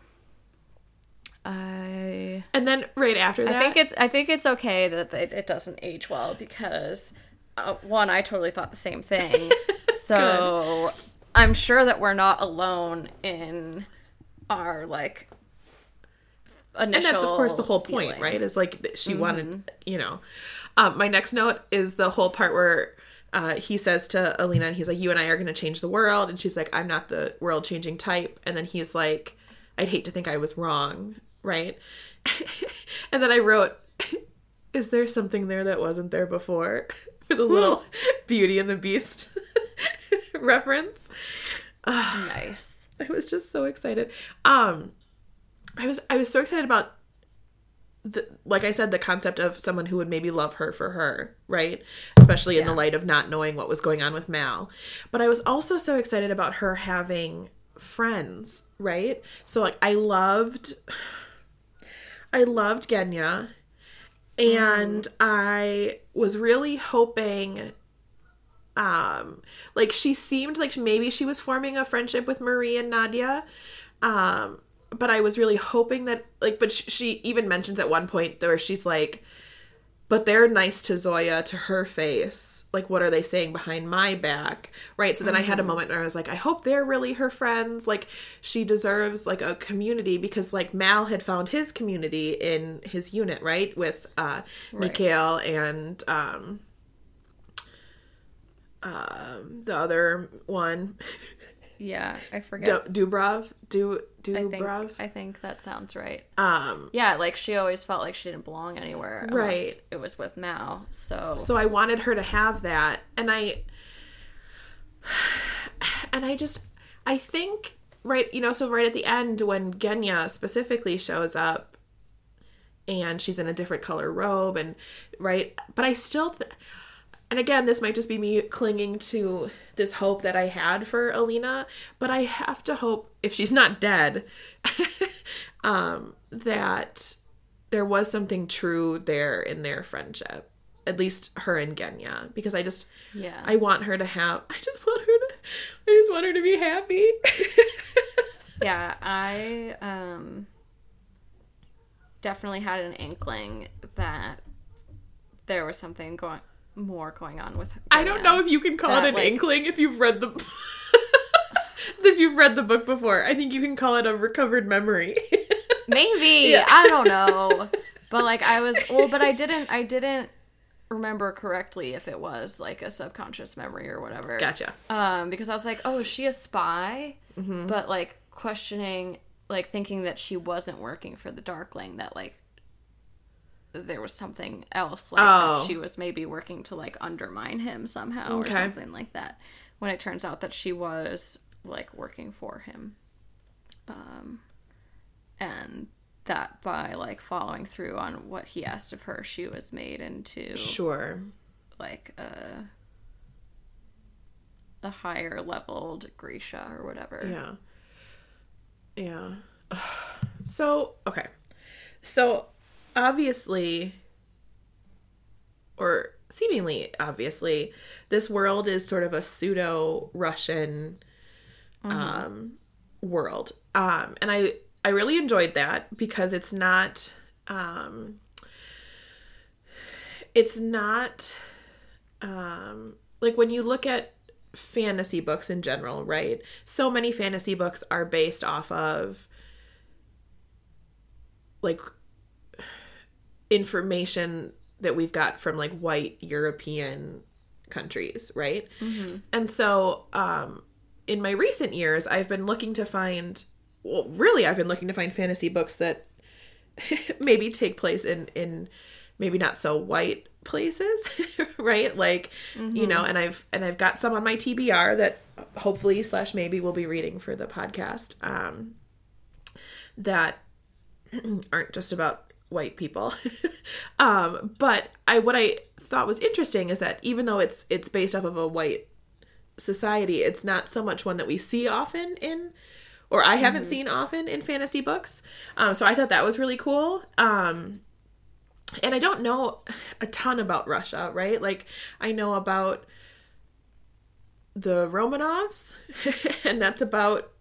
I and then right after that, I think it's I think it's okay that it, it doesn't age well because uh, one I totally thought the same thing. So I'm sure that we're not alone in our like initial and that's of course the whole point, right? feelings. Is like she wanted, you know. Um, my next note is the whole part where uh, he says to Alina, and he's like, "You and I are going to change the world," and she's like, "I'm not the world changing type," and then he's like, "I'd hate to think I was wrong," right? and then I wrote, "Is there something there that wasn't there before?" A little Beauty and the Beast reference. nice. I was just so excited. Um I was I was so excited about the like I said the concept of someone who would maybe love her for her, right? Especially in the light of not knowing what was going on with Mal. But I was also so excited about her having friends, right? So like I loved I loved Genya and I was really hoping um like she seemed like maybe she was forming a friendship with Marie and Nadia um but I was really hoping that like but sh- she even mentions at one point where she's like but they're nice to Zoya to her face like what are they saying behind my back right? So then I had a moment where I was like I hope they're really her friends. Like she deserves like a community because like Mal had found his community in his unit right with uh Mikhail and um um the other one Yeah, I forget. Du- Dubrov Du I think Dubrov I think that sounds right. um Yeah, like she always felt like she didn't belong anywhere. Right. It was with Mal. So, so I wanted her to have that and I and I just I think right, you know, so right at the end when Genya specifically shows up and she's in a different color robe and right, but I still th- and again, this might just be me clinging to this hope that I had for Alina, but I have to hope if she's not dead um that there was something true there in their friendship. At least her and Genya because I just Yeah. I want her to have I just want her to I just want her to be happy. yeah, I um definitely had an inkling that there was something going more going on with I don't know if you can call That, it an like- inkling if you've read the if you've read the book before. I think you can call it a recovered memory. maybe Yeah. I don't know. But like I was well, but I didn't I didn't remember correctly if it was like a subconscious memory or whatever. gotcha. Um, because I was like, oh, is she a spy? Mm-hmm. But like questioning, like thinking that she wasn't working for the Darkling, that like there was something else, like Oh. that she was maybe working to like undermine him somehow Okay. or something like that. When it turns out that she was like working for him, um, and that by like following through on what he asked of her, she was made into Sure. like a a higher leveled Grisha or whatever. Yeah. Yeah. So, okay. So, obviously, or seemingly obviously, this world is sort of a pseudo Russian um, world. Um, and I, I really enjoyed that because it's not, um, it's not, um, like when you look at fantasy books in general, right? So many fantasy books are based off of like information that we've got from like white European countries, right? And so um in my recent years, I've been looking to find well, really I've been looking to find fantasy books that maybe take place in in maybe not so white places right? Like you know and i've and i've got some on my tbr that hopefully slash maybe we'll be reading for the podcast um that aren't just about white people. Um but i what i thought was interesting is that even though it's it's based off of a white society it's not so much one that we see often in or i haven't seen often in fantasy books. Um so i thought that was really cool. Um and I don't know a ton about Russia, right? Like I know about the Romanovs, and that's about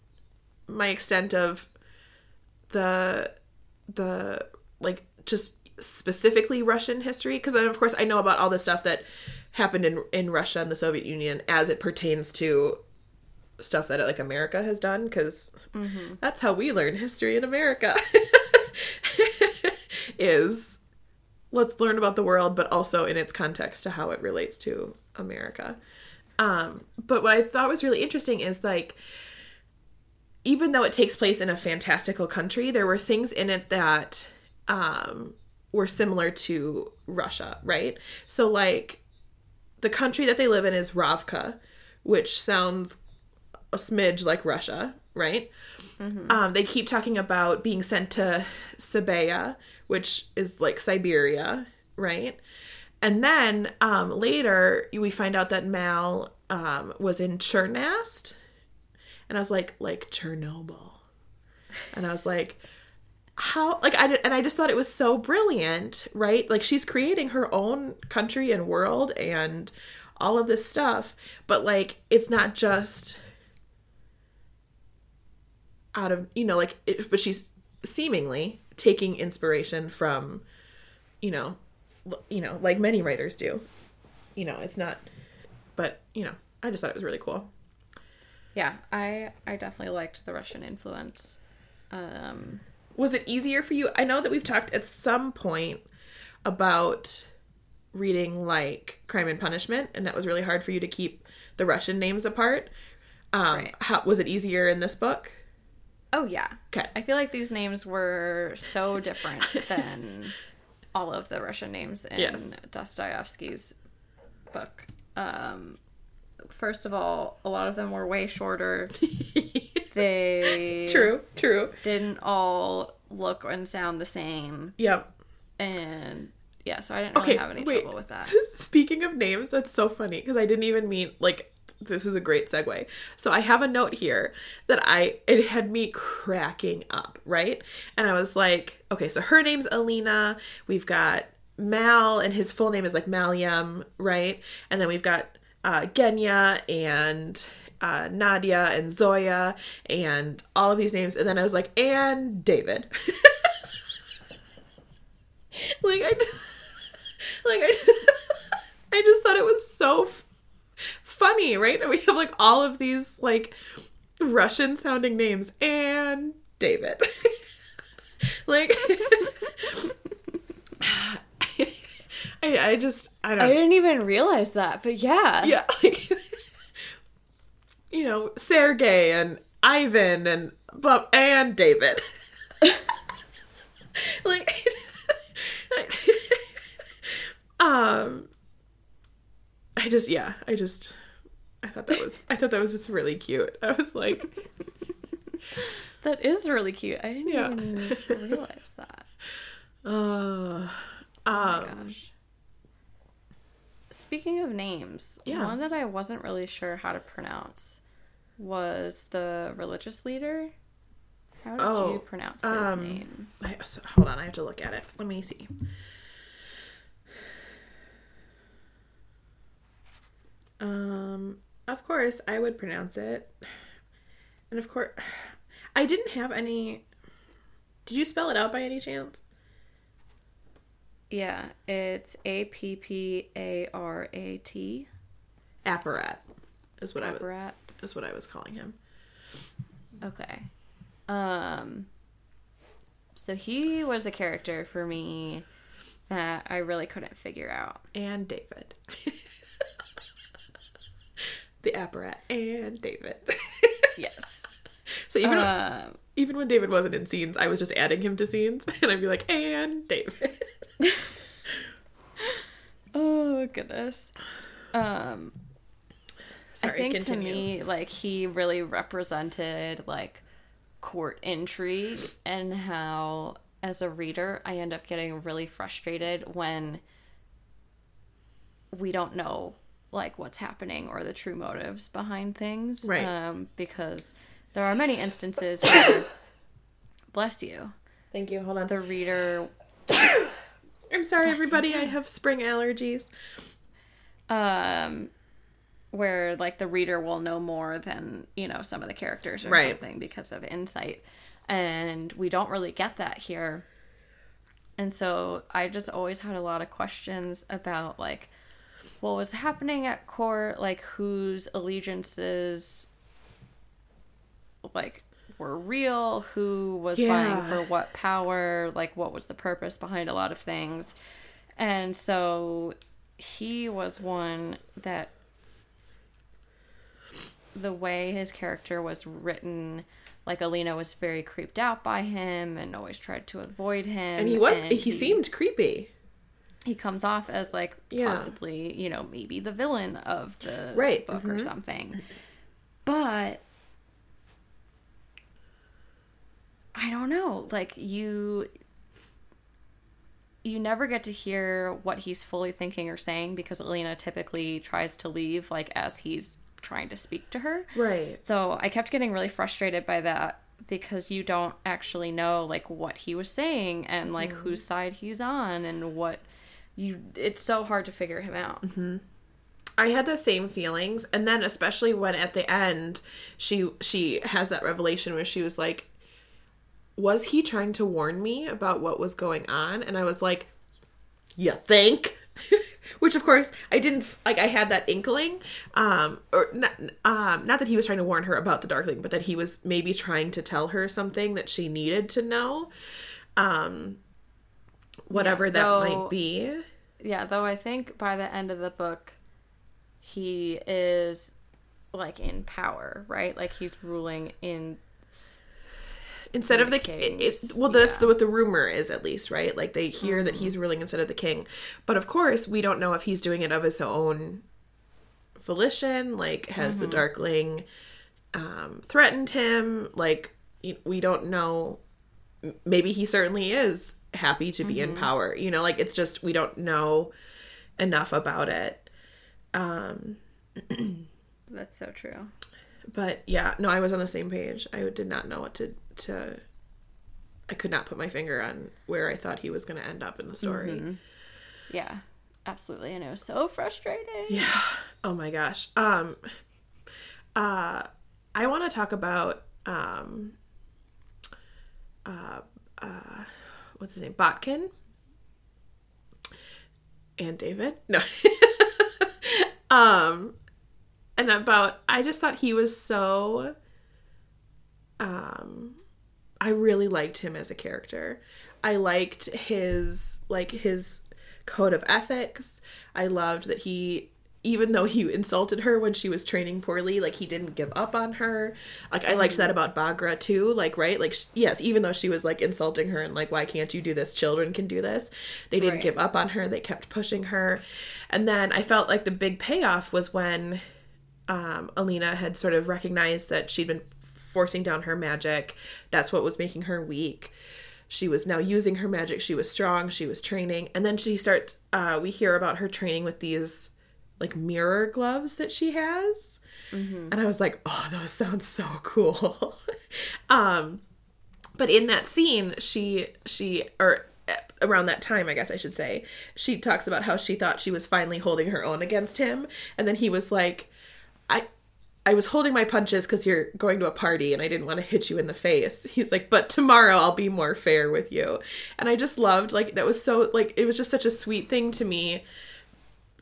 my extent of the the like just specifically Russian history? Because then of course I know about all the stuff that happened in in Russia and the Soviet Union as it pertains to stuff that like America has done because that's how we learn history in America. Is let's learn about the world, but also in its context to how it relates to America. Um, but what I thought was really interesting is like, even though it takes place in a fantastical country, there were things in it that um, were similar to Russia, right? So, like, the country that they live in is Ravka, which sounds a smidge like Russia, right? Um, they keep talking about being sent to Tsibeya, which is like Siberia, right? And then um, later we find out that Mal um, was in Chernast, and I was like, like Chernobyl, and I was like, how? Like I and I just thought it was so brilliant, right? Like she's creating her own country and world and all of this stuff, but like it's not just out of you know like it, but she's seemingly taking inspiration from you know you know like many writers do you know it's not but you know i just thought it was really cool Yeah, I I definitely liked the Russian influence. Um, was it easier for you i know that we've talked at some point about reading like crime and punishment and that was really hard for you to keep the russian names apart um Right. how was it easier in this book oh yeah, okay I feel like these names were so different than all of the Russian names in Yes. Dostoevsky's book. Um, first of all, a lot of them were way shorter they True, true. didn't all look and sound the same. Yeah. And yeah, so I didn't really Okay, have any wait. trouble with that. Speaking of names, that's so funny because I didn't even mean like this is a great segue. So I have a note here that I it had me cracking up, right? And I was like, okay, so her name's Alina. We've got Mal, and his full name is like Malyen, right? And then we've got uh, Genya and uh, Nadia and Zoya and all of these names. And then I was like, and David. like I just, like I just, I just thought it was so f- funny, right? That we have like all of these like Russian sounding names and David. like I, I just I don't I didn't even realize that, but yeah. yeah like you know Sergei and Ivan and Bob and David like um I just yeah I just I thought that was I thought that was just really cute I was like That is really cute. I didn't Yeah. even realize that. uh Oh um gosh. Speaking of names, Yeah. one that I wasn't really sure how to pronounce was the religious leader. How did Oh, you pronounce his um, name? I, so, hold on I have to look at it let me see Um, of course, I would pronounce it. And of course, I didn't have any. Did you spell it out by any chance? Yeah, it's A P P A R A T. Apparat is what I was Brat. Is what I was calling him. Okay. Um so he was a character for me that I really couldn't figure out. And David. the apparat and David. Yes. so even when, Um even when David wasn't in scenes, I was just adding him to scenes, and I'd be like, and David. oh goodness. Um Sorry, I think continue. to me like he really represented like court intrigue and how as a reader I end up getting really frustrated when we don't know like what's happening or the true motives behind things Right. um because there are many instances where bless you Thank you. Hold on. the reader I'm sorry, Bless everybody. I have spring allergies. um where like the reader will know more than you know some of the characters or Right. something because of insight and we don't really get that here and so i just always had a lot of questions about like what was happening at court like whose allegiances like were real who was vying Yeah. for what power like what was the purpose behind a lot of things and so he was one that the way his character was written like Alina was very creeped out by him and always tried to avoid him And he was, and he, seemed creepy. he comes off as like Yeah. possibly you know maybe the villain of the Right, book or mhm. something but i don't know like you you never get to hear what he's fully thinking or saying because Alina typically tries to leave like as he's trying to speak to her Right. so I kept getting really frustrated by that because you don't actually know like what he was saying and like mm-hmm. whose side he's on and what you it's so hard to figure him out. Mm-hmm. I had the same feelings, and then especially when at the end she she has that revelation where she was like, "Was he trying to warn me about what was going on?" And I was like, "You think?" Which of course I didn't like. I had that inkling, um, or not, um, not that he was trying to warn her about the Darkling, but that he was maybe trying to tell her something that she needed to know, um, whatever that though- might be. Yeah, though I think by the end of the book he is like in power, right? Like he's ruling in instead of the king. it's well that's yeah. the, what the rumor is at least right like they hear that he's ruling instead of the king but of course we don't know if he's doing it of his own volition like has the darkling um, threatened him. Like we don't know. Maybe he certainly is happy to be mm-hmm. in power. You know, like it's just we don't know enough about it. Um, That's so true. But yeah, no, I was on the same page. I did not know what to to. I could not put my finger on where I thought he was going to end up in the story. Mm-hmm. Yeah, absolutely, and it was so frustrating. Yeah. Oh my gosh. Um. Uh, I want to talk about um. Uh. Uh. What's his name? Botkin. And David. No. um and about I just thought he was so um I really liked him as a character. I liked his like his code of ethics. I loved that he even though he insulted her when she was training poorly, like he didn't give up on her. Like I liked that about Baghra too. Like right, like yes, even though she was like insulting her and like why can't you do this? Children can do this. They didn't right. give up on her. They kept pushing her. And then I felt like the big payoff was when um, Alina had sort of recognized that she'd been forcing down her magic. That's what was making her weak. She was now using her magic. She was strong. She was training, and then she start. Uh, we hear about her training with these like mirror gloves that she has, mm-hmm. and I was like, oh, those sound so cool. um, but in that scene, she she or around that time, I guess I should say, she talks about how she thought she was finally holding her own against him, and then he was like, I was holding my punches because you're going to a party and I didn't want to hit you in the face. He's like, but tomorrow I'll be more fair with you. And I just loved, like, that was so, like, it was just such a sweet thing to me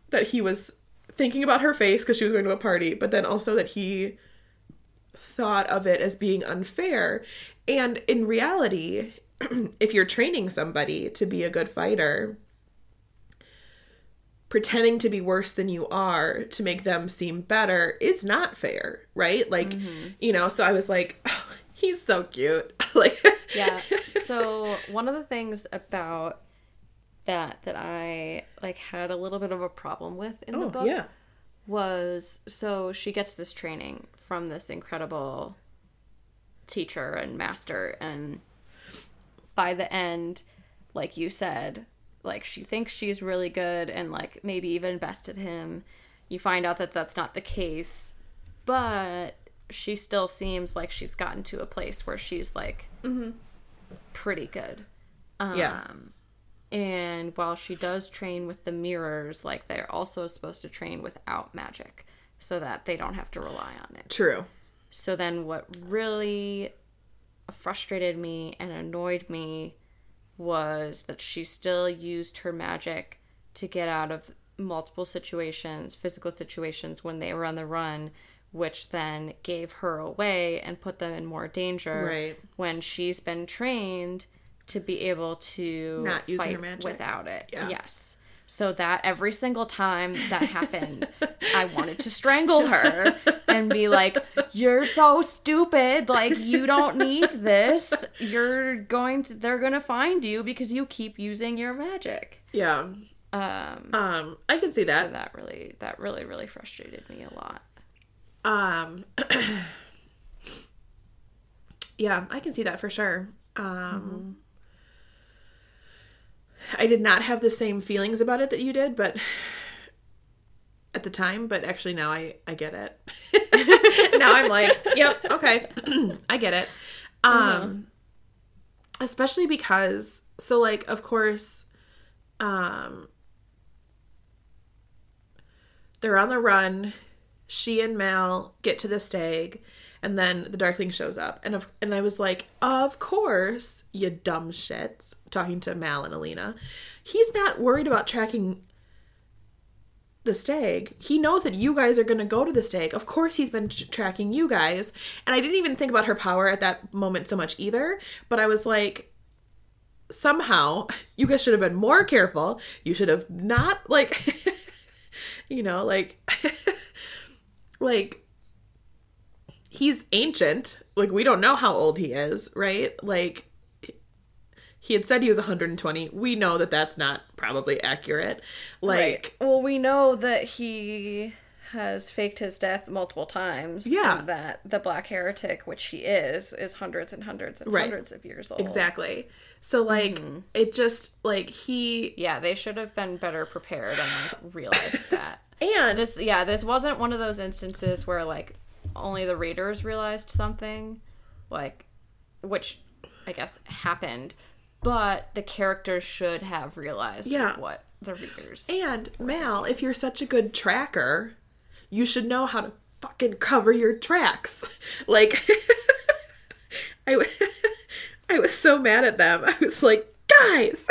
that he was thinking about her face because she was going to a party, but then also that he thought of it as being unfair. And in reality, if you're training somebody to be a good fighter, pretending to be worse than you are to make them seem better is not fair, right? Like, mm-hmm. you know, so I was like, oh, he's so cute. like Yeah. So, one of the things about that that I like had a little bit of a problem with in oh, the book yeah. was so she gets this training from this incredible teacher and master and by the end like you said like she thinks she's really good and like maybe even bested him. You find out that that's not the case but she still seems like she's gotten to a place where she's like mm-hmm. pretty good. Um, yeah. and while she does train with the mirrors like they're also supposed to train without magic so that they don't have to rely on it. True. So then what really frustrated me and annoyed me was that she still used her magic to get out of multiple situations, physical situations when they were on the run, which then gave her away and put them in more danger. Right. When she's been trained to be able to not use her magic without it. Yeah. Yes so that every single time that happened, I wanted to strangle her and be like, "You're so stupid. Like you don't need this. You're going to they're going to find you because you keep using your magic." Yeah. Um um I can see that. So that really that really really frustrated me a lot. Um Yeah, I can see that for sure. Um mm-hmm I did not have the same feelings about it that you did, but at the time, but actually now I I get it. now I'm like, yep, okay. I get it. Um uh-huh. especially because so like of course um they're on the run. She and Mal get to the stag and then the Darkling shows up, and of, and I was like, of course, you dumb shits. Talking to Mal and Alina, he's not worried about tracking the stag. He knows that you guys are going to go to the stag. Of course, he's been tracking you guys. And I didn't even think about her power at that moment so much either. But I was like, somehow, you guys should have been more careful. You should have not, like, you know, like, like, he's ancient. Like we don't know how old he is, right? Like he had said he was 120. We know that that's not probably accurate. Like, right. well, we know that he has faked his death multiple times. Yeah. and that the Black Heretic, which he is, is hundreds and hundreds and Right. hundreds of years old. Exactly. So like mm-hmm. it just like he Yeah, they should have been better prepared and like realized that. and This yeah, this wasn't one of those instances where like only the readers realized something, like which I guess happened, but the characters should have realized Yeah. what the readers. and Mal, if you're such a good tracker, you should know how to fucking cover your tracks. Like I w- I was so mad at them. I was like, "Guys,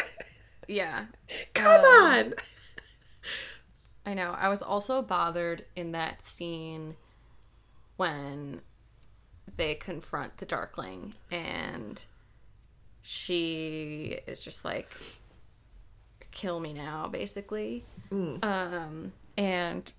Yeah. come uh, on." I know. I was also bothered in that scene when they confront the Darkling and she is just like, kill me now, basically. Um, and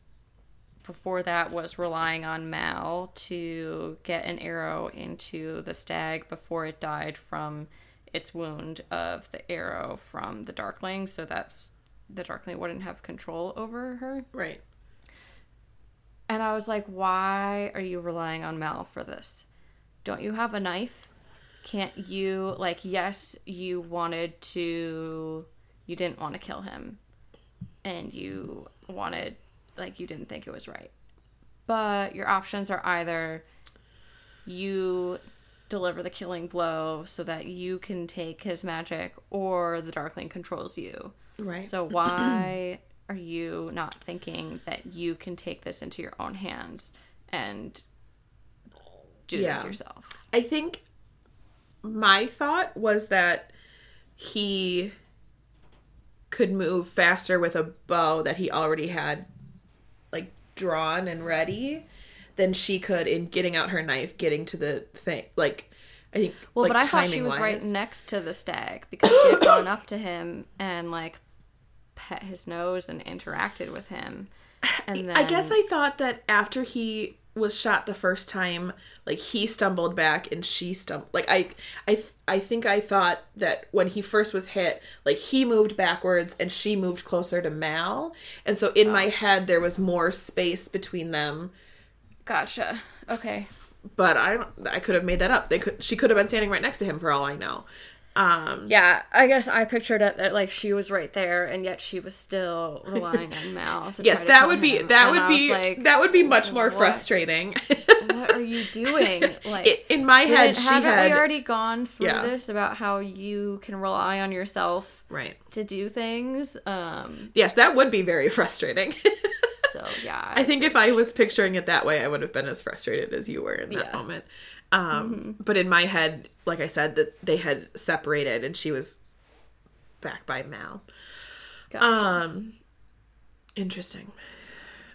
before that was relying on Mal to get an arrow into the stag before it died from its wound of the arrow from the Darkling. So that's the Darkling wouldn't have control over her. Right. And I was like, why are you relying on Mal for this? Don't you have a knife? Can't you, like, yes, you wanted to, you didn't want to kill him. And you wanted, like, you didn't think it was right. But your options are either you deliver the killing blow so that you can take his magic, or the Darkling controls you. Right. So why are you not thinking that you can take this into your own hands and do Yeah. this yourself? I think my thought was that he could move faster with a bow that he already had like drawn and ready than she could in getting out her knife, getting to the thing. Like I think Well, like, but I thought she was right next to the stag because she had gone up to him and like pet his nose and interacted with him. And then I guess I thought that after he was shot the first time, like he stumbled back and she stumbled. Like I, I, th- I think I thought that when he first was hit, like he moved backwards and she moved closer to Mal, and so in my oh. head there was more space between them. gotcha. Okay. But I, don't- I could have made that up. They could, she could have been standing right next to him for all I know. Um, Yeah, I guess I pictured it that like she was right there, and yet she was still relying on Mal. To yes, that would be that would be like, that would be much more what? frustrating. what are you doing? Like, I- in my head, she haven't had we already gone through Yeah. this about how you can rely on yourself right. to do things? Um, Yes, that would be very frustrating. so yeah, I think if I was picturing it that way, I would have been as frustrated as you were in that Yeah. Moment. Um, But in my head, like I said, that they had separated and she was back by Mal. Gotcha. Um, interesting.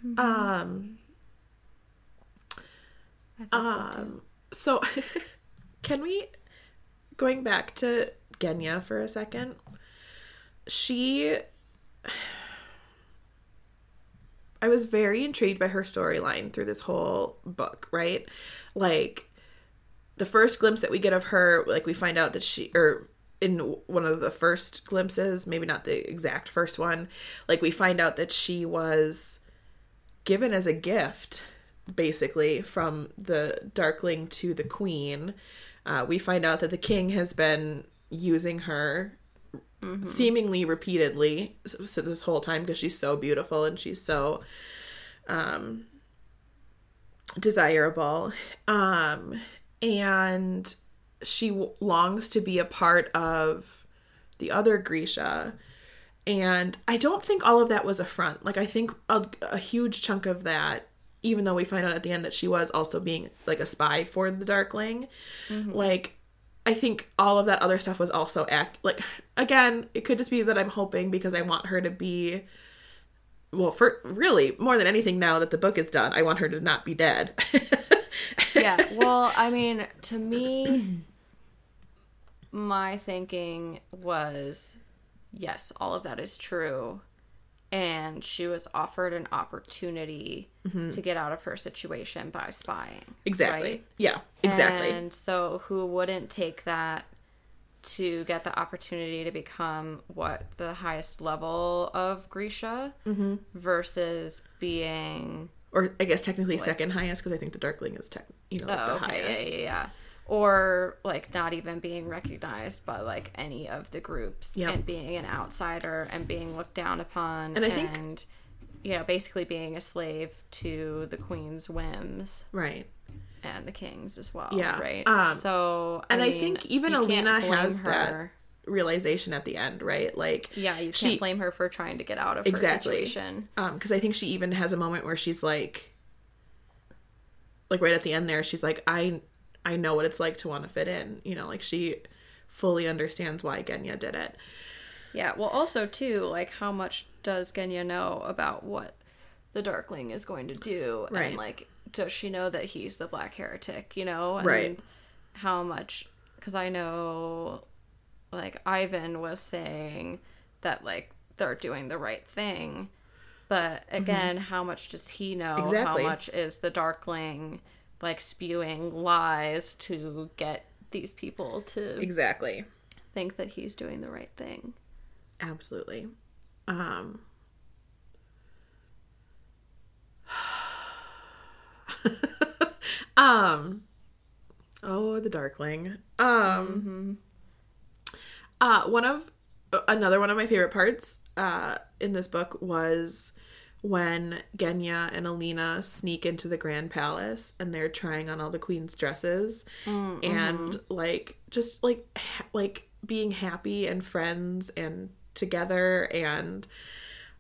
Mm-hmm. Um, I thought so um, so can we, going back to Genya for a second, she I was very intrigued by her storyline through this whole book, right? Like the first glimpse that we get of her, like we find out that she or in one of the first glimpses, maybe not the exact first one, like we find out that she was given as a gift basically from the darkling to the queen. Uh, we find out that the king has been using her seemingly repeatedly s- s- this whole time because she's so beautiful and she's so um desirable um and she w- longs to be a part of the other Grisha. And I don't think all of that was a front. Like I think a, a huge chunk of that even though we find out at the end that she was also being like a spy for the darkling mm-hmm. like I think all of that other stuff was also act like again, it could just be that I'm hoping because I want her to be well, for really more than anything now that the book is done, I want her to not be dead. yeah. Well, I mean, to me, my thinking was yes, all of that is true. And she was offered an opportunity to get out of her situation by spying. exactly. right? Yeah, exactly. And so, who wouldn't take that to get the opportunity to become what the highest level of Grisha Mm-hmm. versus being or I guess technically second highest because I think the Darkling is tech, you know, like Oh, the okay, highest. yeah, yeah, yeah. Or like not even being recognized by like any of the groups Yep. and being an outsider and being looked down upon And I think- and you know, basically being a slave to the queen's whims Right. and the king's as well. Yeah, Right. um, so and I think even Alina has that her- Realization at the end, right? Like, Yeah, you can't she- blame her for trying to get out of Exactly. her situation. um, because I think she even has a moment where she's like, like right at the end there, she's like, I, I know what it's like to want to fit in. You know, like she fully understands why Genya did it. Yeah, well, also too, like how much does Genya know about what the Darkling is going to do, Right. and like does she know that he's the Black Heretic? You know, and Right. How much? Because I know, like Ivan was saying that like they're doing the right thing, but again, how much does he know? Mm-hmm. Exactly. How much is the Darkling like spewing lies to get these people to Exactly. think that he's doing the right thing? Absolutely. Um Um Oh, the Darkling. Um uh one of another one of my favorite parts uh in this book was when Genya and Alina sneak into the Grand Palace and they're trying on all the queen's dresses and like just like ha- like being happy and friends and together and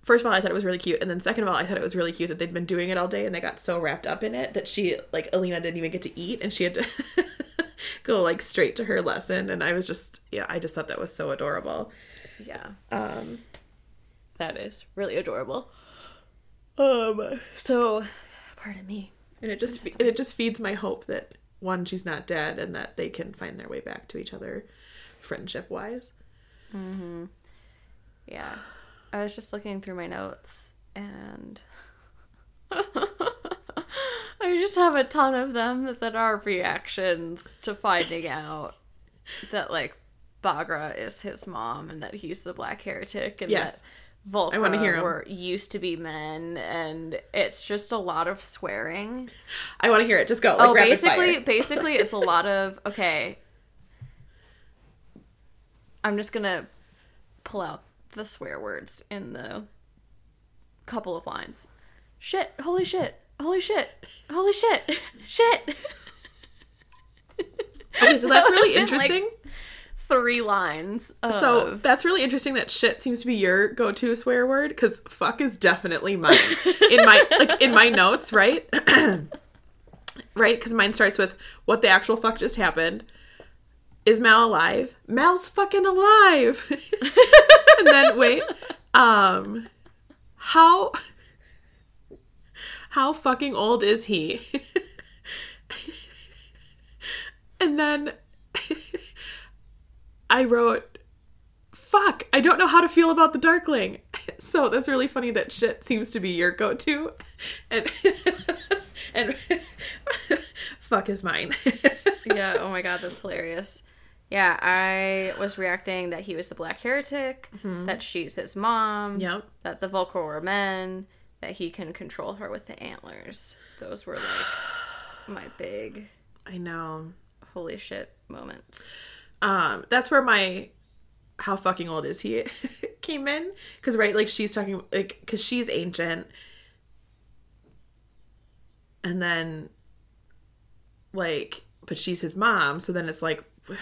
first of all I thought it was really cute and then second of all I thought it was really cute that they'd been doing it all day and they got so wrapped up in it that she like Alina didn't even get to eat and she had to go like straight to her lesson and I was just yeah I just thought that was so adorable Yeah. um That is really adorable. Um. So, pardon me. and it just fe- it just feeds my hope that one she's not dead and that they can find their way back to each other friendship wise Mm-hmm. Yeah. I was just looking through my notes and I just have a ton of them that are reactions to finding out that like Baghra is his mom and that he's the black heretic and Yes. that Volcra I wanna hear 'em. were used to be men and it's just a lot of swearing. I want to hear it just go like oh, basically, basically, it's a lot of okay. I'm just gonna pull out the swear words in the couple of lines. Shit! Holy shit! Holy shit! Holy shit! Shit! okay so that's really That was in, like, interesting Three lines. Of, So that's really interesting that shit seems to be your go-to swear word because fuck is definitely mine in my like in my notes, right? right, because mine starts with what the actual fuck just happened. Is Mal alive? Mal's fucking alive. and then wait, um, how how fucking old is he? and then I wrote, fuck, I don't know how to feel about the Darkling. So that's really funny that shit seems to be your go to. And, and fuck is mine. yeah. Oh my god, that's hilarious. Yeah, I was reacting that he was the black heretic, mm-hmm. that she's his mom, Yep. that the Volcra were men, that he can control her with the antlers. Those were like my big I know. holy shit moments. Um, that's where my how fucking old is he came in because right like she's talking like because she's ancient and then like but she's his mom so then it's like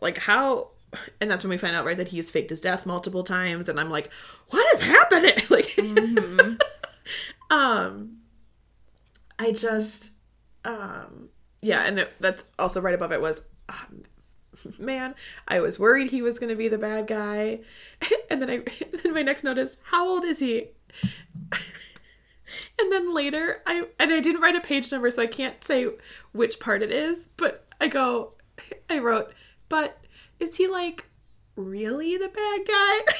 like how and that's when we find out right that he's faked his death multiple times and i'm like what is happening? Like um i just um yeah and it, that's also right above it was um, man i was worried he was going to be the bad guy. And then i then my next note is how old is he? And then later i and i didn't write a page number so i can't say which part it is but i go i wrote but is he like really the bad guy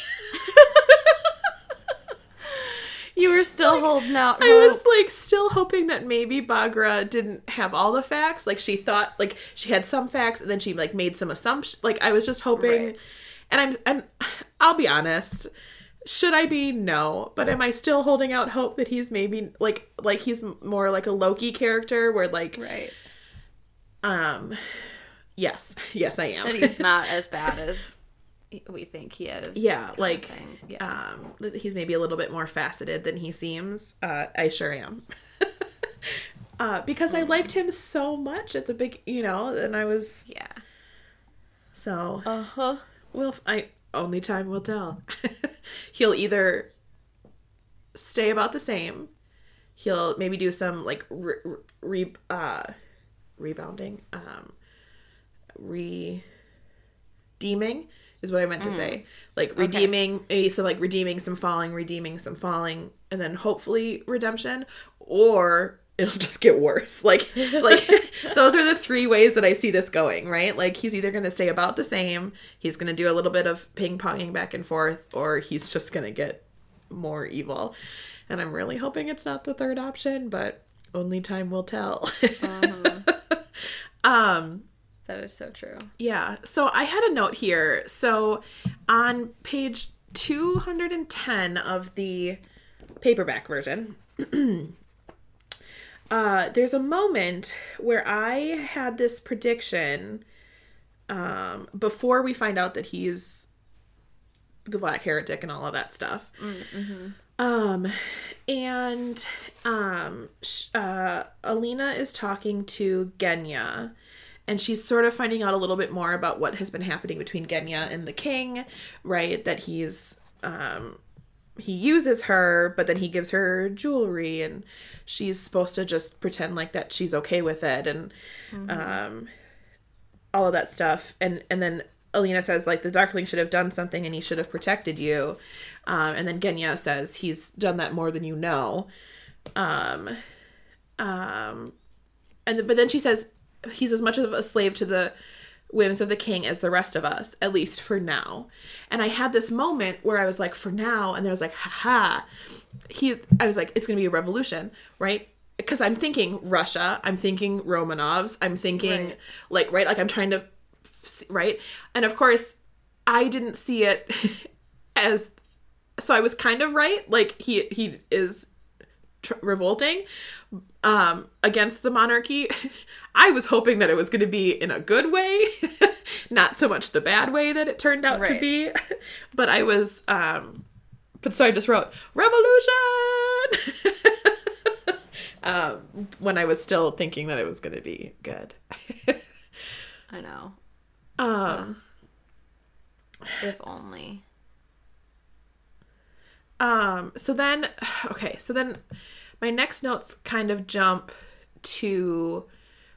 You were still holding out. I was like still hoping that maybe Baghra didn't have all the facts. Like she thought like she had some facts and then she like made some assumptions. Like I was just hoping Right. and I'm and I'll be honest, should I be? No. But am I still holding out hope that he's maybe like like he's more like a Loki character where like Right. um yes. Yes, I am. And he's not as bad as we think he is. yeah, like. Yeah. um he's maybe a little bit more faceted than he seems. Uh I sure am. uh because I liked him so much at the big, you know, and I was yeah. so Uh huh. Well, I only time will tell. he'll either stay about the same. He'll maybe do some like re, re uh rebounding, um redeeming is what I meant to mm. say. Like redeeming eh, maybe some like redeeming some falling, redeeming some falling, and then hopefully redemption or it'll just get worse. Like like those are the three ways that I see this going, right? Like he's either going to stay about the same, he's going to do a little bit of ping-ponging back and forth or he's just going to get more evil. And I'm really hoping it's not the third option, but only time will tell. Uh-huh. um That is so true. yeah. So I had a note here. So on page 210 of the paperback version, uh, there's a moment where I had this prediction um, before we find out that he's the Black Heretic and all of that stuff. Um, and um, sh- uh, Alina is talking to Genya, and she's sort of finding out a little bit more about what has been happening between Genya and the king, right? That he's um, he uses her, but then he gives her jewelry, and she's supposed to just pretend like that she's okay with it, and um, all of that stuff. And and then Alina says like the Darkling should have done something, and he should have protected you. Um, and then Genya says he's done that more than you know. Um, um, and but then she says he's as much of a slave to the whims of the king as the rest of us, at least for now. And I had this moment where I was like, for now, and then I was like, haha. He, I was like, it's gonna be a revolution, right? Because I'm thinking Russia, I'm thinking Romanovs, I'm thinking Right. like right, like I'm trying to, right? And of course, I didn't see it as so I was kind of right. Like he he is tr- revolting um against the monarchy. I was hoping that it was going to be in a good way, not so much the bad way that it turned out to be. But I was um but so I just wrote revolution. um when I was still thinking that it was going to be good. I know. um If only. Um, so then, okay, so then my next notes kind of jump to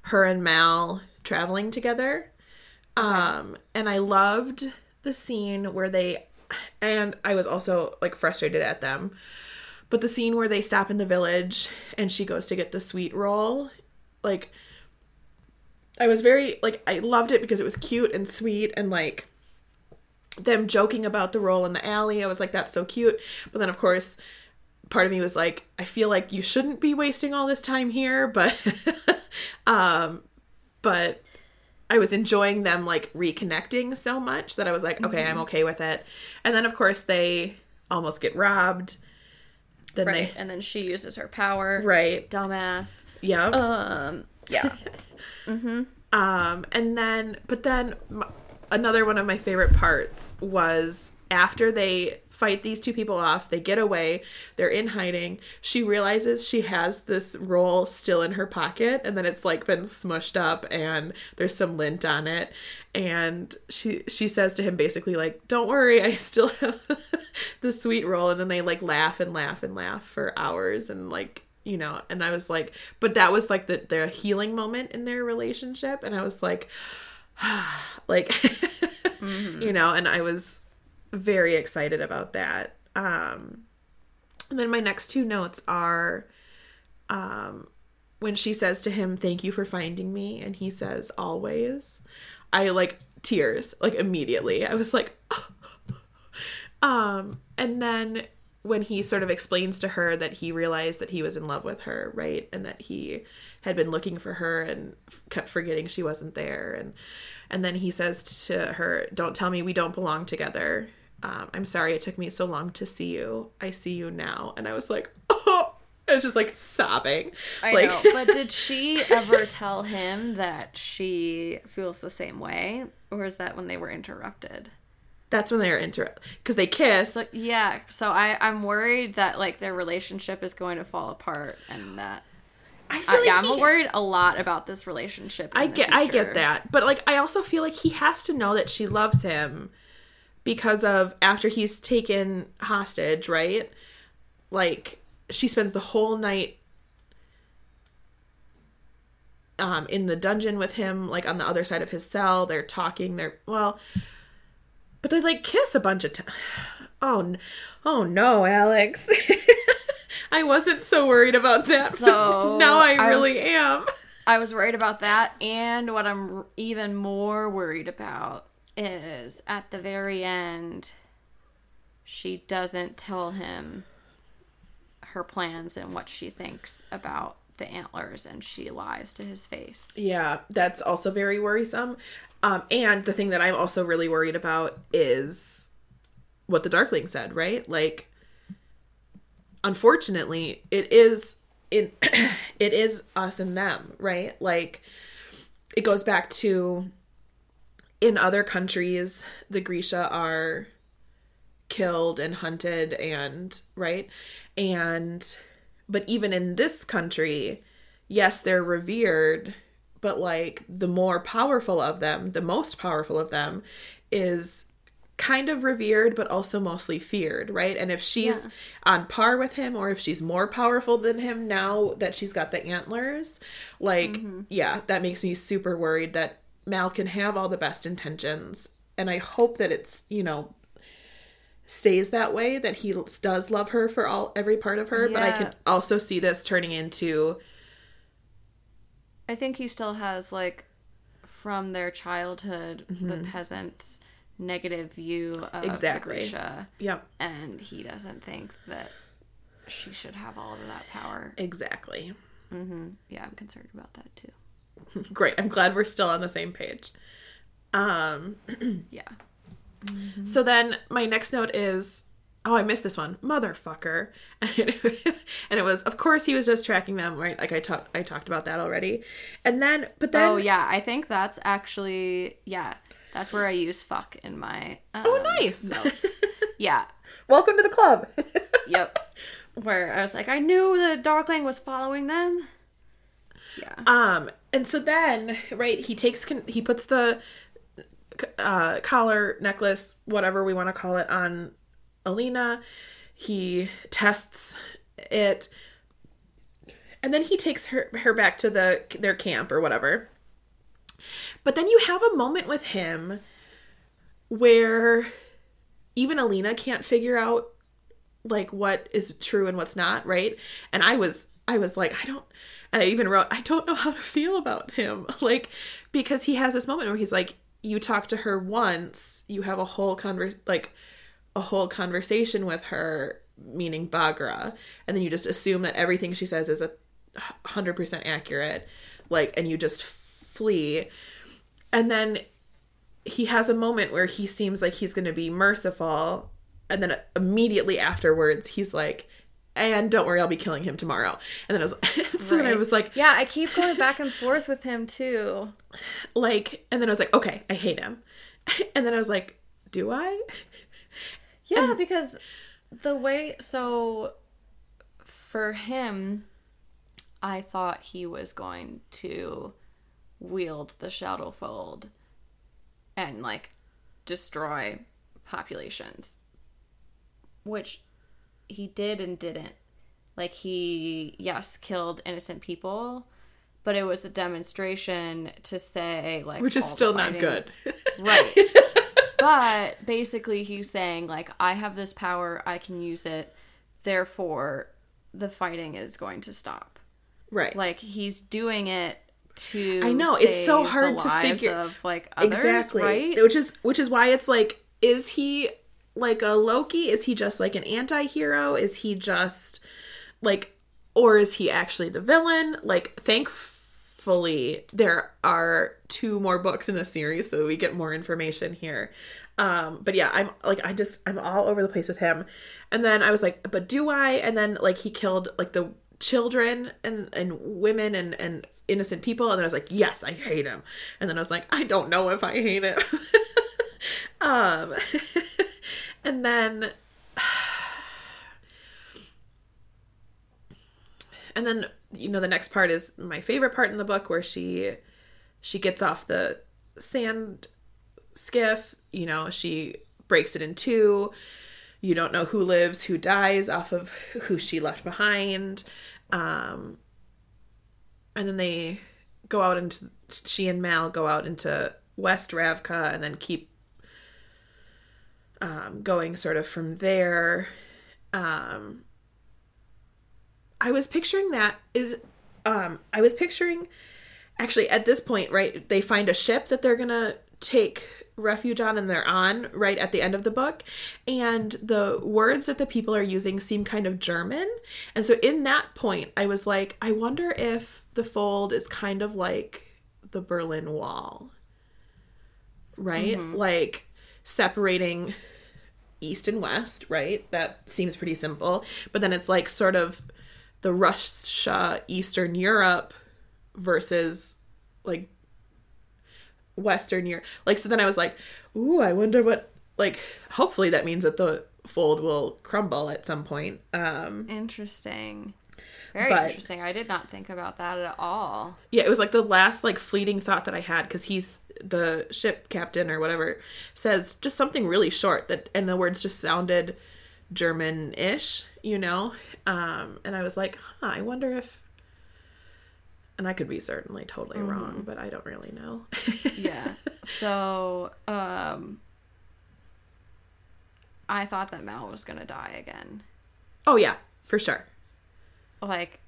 her and Mal traveling together. Um, and I loved the scene where they, and I was also like frustrated at them, but the scene where they stop in the village and she goes to get the sweet roll, like, I was very, like, I loved it because it was cute and sweet and like, them joking about the role in the alley. I was like, that's so cute. But then, of course, part of me was like, I feel like you shouldn't be wasting all this time here. But, um, but I was enjoying them like reconnecting so much that I was like, okay, I'm okay with it. And then, of course, they almost get robbed. Then Right. And then she uses her power. right, Dumbass. yeah. Um. Yeah. Um, and then, but then another one of my favorite parts was after they fight these two people off, they get away, they're in hiding. She realizes she has this roll still in her pocket, and then it's like been smushed up, and there's some lint on it. And she she says to him basically like, "Don't worry, I still have the sweet roll." And then they like laugh and laugh and laugh for hours, and like you know and i was like but that was like the the healing moment in their relationship and i was like like you know and i was very excited about that. Um and then my next two notes are um when she says to him thank you for finding me and he says always i like tears like immediately. I was like um and then when he sort of explains to her that he realized that he was in love with her right and that he had been looking for her and kept forgetting she wasn't there and and then he says to her don't tell me we don't belong together um, I'm sorry it took me so long to see you. I see you now. And I was like, oh, I was just like sobbing. I like, know. But did she ever tell him that she feels the same way? Or is that when they were interrupted? that's when they were interrupted because they kiss. Like, yeah. So I, I'm worried that like their relationship is going to fall apart and that I feel uh, like yeah, I'm worried a lot about this relationship. I get I get that. But like I also feel like he has to know that she loves him because of after he's taken hostage, right? Like she spends the whole night um in the dungeon with him like on the other side of his cell. They're talking, they're well but they like kiss a bunch of times. Oh, oh no, Alex. I wasn't so worried about that. So, now I I was- really am. I was worried about that, and what I'm even more worried about is at the very end, she doesn't tell him her plans and what she thinks about the antlers, and she lies to his face. Yeah, that's also very worrisome. Um, and the thing that I'm also really worried about is what the Darkling said, right? Like, unfortunately, it is it it is us and them, right? Like, it goes back to in other countries, the Grisha are killed and hunted and right and but even in this country yes they're revered but like the more powerful of them the most powerful of them is kind of revered but also mostly feared right? And if she's Yeah. on par with him or if she's more powerful than him now that she's got the antlers like mm-hmm. yeah that makes me super worried that mal can have all the best intentions. And i hope that it's you know stays that way that he does love her for all every part of her. But i can also see this turning into I think he still has like from their childhood the mm-hmm. peasants' negative view of Mm-hmm. Exactly. Grisha, yep. And he doesn't think that she should have all of that power. exactly. Yeah, I'm concerned about that too. great. I'm glad we're still on the same page. Um Yeah. so then my next note is oh i missed this one. Motherfucker. And it was of course he was just tracking them right? Like i talked i talked about that already. And then but then oh yeah, I think that's actually yeah, that's where I use fuck in my um, oh nice notes. Yeah. welcome to the club Yep. Where I was like, I knew the Darkling was following them. Yeah. Um, and so then, right, he takes con- he puts the uh, collar, necklace, whatever we want to call it, on Alina. He tests it, and then he takes her her back to the their camp or whatever. But then you have a moment with him where even Alina can't figure out like what is true and what's not, right? And I was I was like, I don't and I even wrote, I don't know how to feel about him. Like because he has this moment where he's like, you talk to her once, you have a whole converse like a whole conversation with her, meaning Baghra, and then you just assume that everything she says is a hundred percent accurate, like, and you just flee. And then he has a moment where he seems like he's going to be merciful. And then immediately afterwards he's like and don't worry i'll be killing him tomorrow. And then i was so then i was like Yeah, I keep going back and forth with him too. like and then i was like okay i hate him. And then i was like do i? Yeah, because the way so for him, I thought he was going to wield the Shadowfold and like destroy populations, which he did and didn't. Like he, yes, killed innocent people, but it was a demonstration to say like which is still not good Right. but basically, he's saying, like, I have this power, I can use it, therefore, the fighting is going to stop. right Like, he's doing it to. I know, it's so hard to figure- Of, like, others, exactly. right? which is which is why it's like is he like a loki? Is he just like an anti-hero? Is he just like or is he actually the villain? Like thankfully there are two more books in the series so we get more information here. Um but yeah i'm like i just i'm all over the place with him. And then i was like but do i? And then like he killed like the children and and women and and innocent people and then i was like yes i hate him. And then i was like i don't know if i hate him. Um and then and then you know the next part is my favorite part in the book where she she gets off the sand skiff you know she breaks it in two. You don't know who lives who dies off of who she left behind. Um and then they go out into she and mal go out into west ravka and then keep um, going sort of from there. Um I was picturing that is um I was picturing actually at this point, right, they find a ship that they're gonna take refuge on and they're on right at the end of the book. And the words that the people are using seem kind of german. And so in that point i was like i wonder if the fold is kind of like the berlin wall right? Mm-hmm. Like separating east and west right? That seems pretty simple. But then it's like sort of the Russia, Eastern Europe versus like Western Europe. Like, so then I was like, ooh, I wonder what, like, hopefully that means that the fold will crumble at some point. Um, Interesting. Very But- interesting. I did not think about that at all. yeah, it was like the last, like, fleeting thought that I had because he's the ship captain or whatever says just something really short that, and the words just sounded German ish, you know? Um, and I was like, huh, I wonder if, and I could be certainly totally wrong, but I don't really know. Yeah. so, um I thought that Mal was gonna die again. oh, yeah, for sure. Like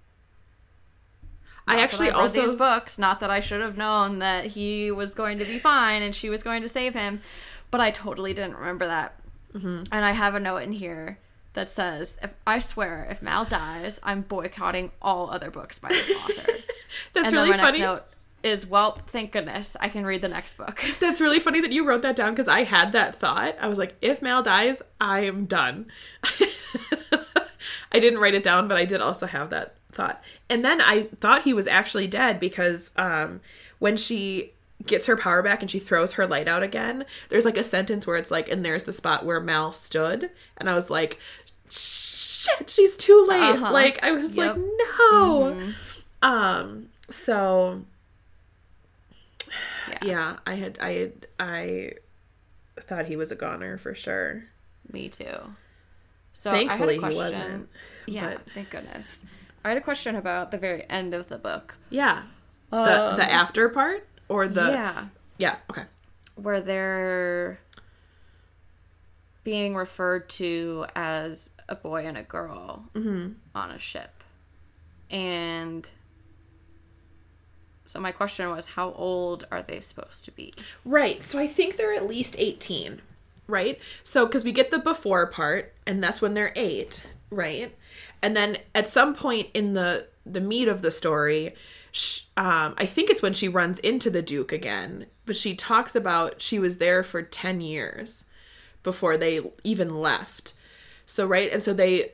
I actually read also these books. Not that I should have known that he was going to be fine and she was going to save him, but I totally didn't remember that. Mm-hmm. And I have a note in here that says, "If I swear, if Mal dies, I'm boycotting all other books by this author." that's and really then my funny. next note is, "Well, thank goodness I can read the next book." That's really funny that you wrote that down because I had that thought. I was like, if Mal dies, I am done. I didn't write it down, but I did also have that thought. And then I thought he was actually dead because um, when she gets her power back and she throws her light out again, there's like a sentence where it's like, and there's the spot where Mal stood. And I was like, shit, she's too late. Uh-huh. Like, I was Yep. like, no. Um, so yeah, yeah, I had I had I thought he was a goner for sure. me too. So Thankfully I had a he question. wasn't. Yeah, but- thank goodness. I had a question about the very end of the book. Yeah. The the after part or the yeah, Yeah, okay. where they're being referred to as a boy and a girl Mm-hmm. on a ship. And so my question was how old are they supposed to be? Right. So I think they're at least 18, right? So cuz we get the before part and that's when they're 8, right? And then at some point in the the meat of the story, sh um I think it's when she runs into the duke again, but she talks about she was there for 10 years before they even left. So right? And so they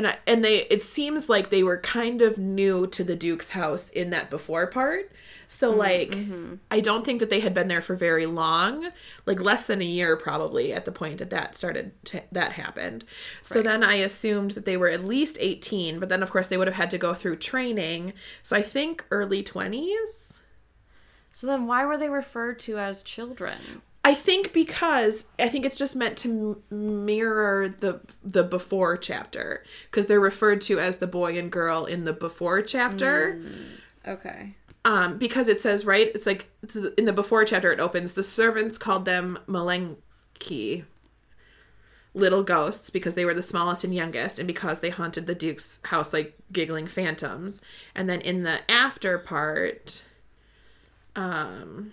and I, and they it seems like they were kind of new to the duke's house in that before part. So mm-hmm, like mm-hmm. i don't think that they had been there for very long like less than a year probably at the point that that started to, that happened. So then i assumed that they were at least 18 but then of course they would have had to go through training. So i think early 20s So then why were they referred to as children? I think because I think it's just meant to m- mirror the the before chapter because they're referred to as the boy and girl in the before chapter. Okay. Um, because it says right, it's like th- in the before chapter it opens. The servants called them Malenki, little ghosts, because they were the smallest and youngest, and because they haunted the duke's house like giggling phantoms. And then in the after part, um,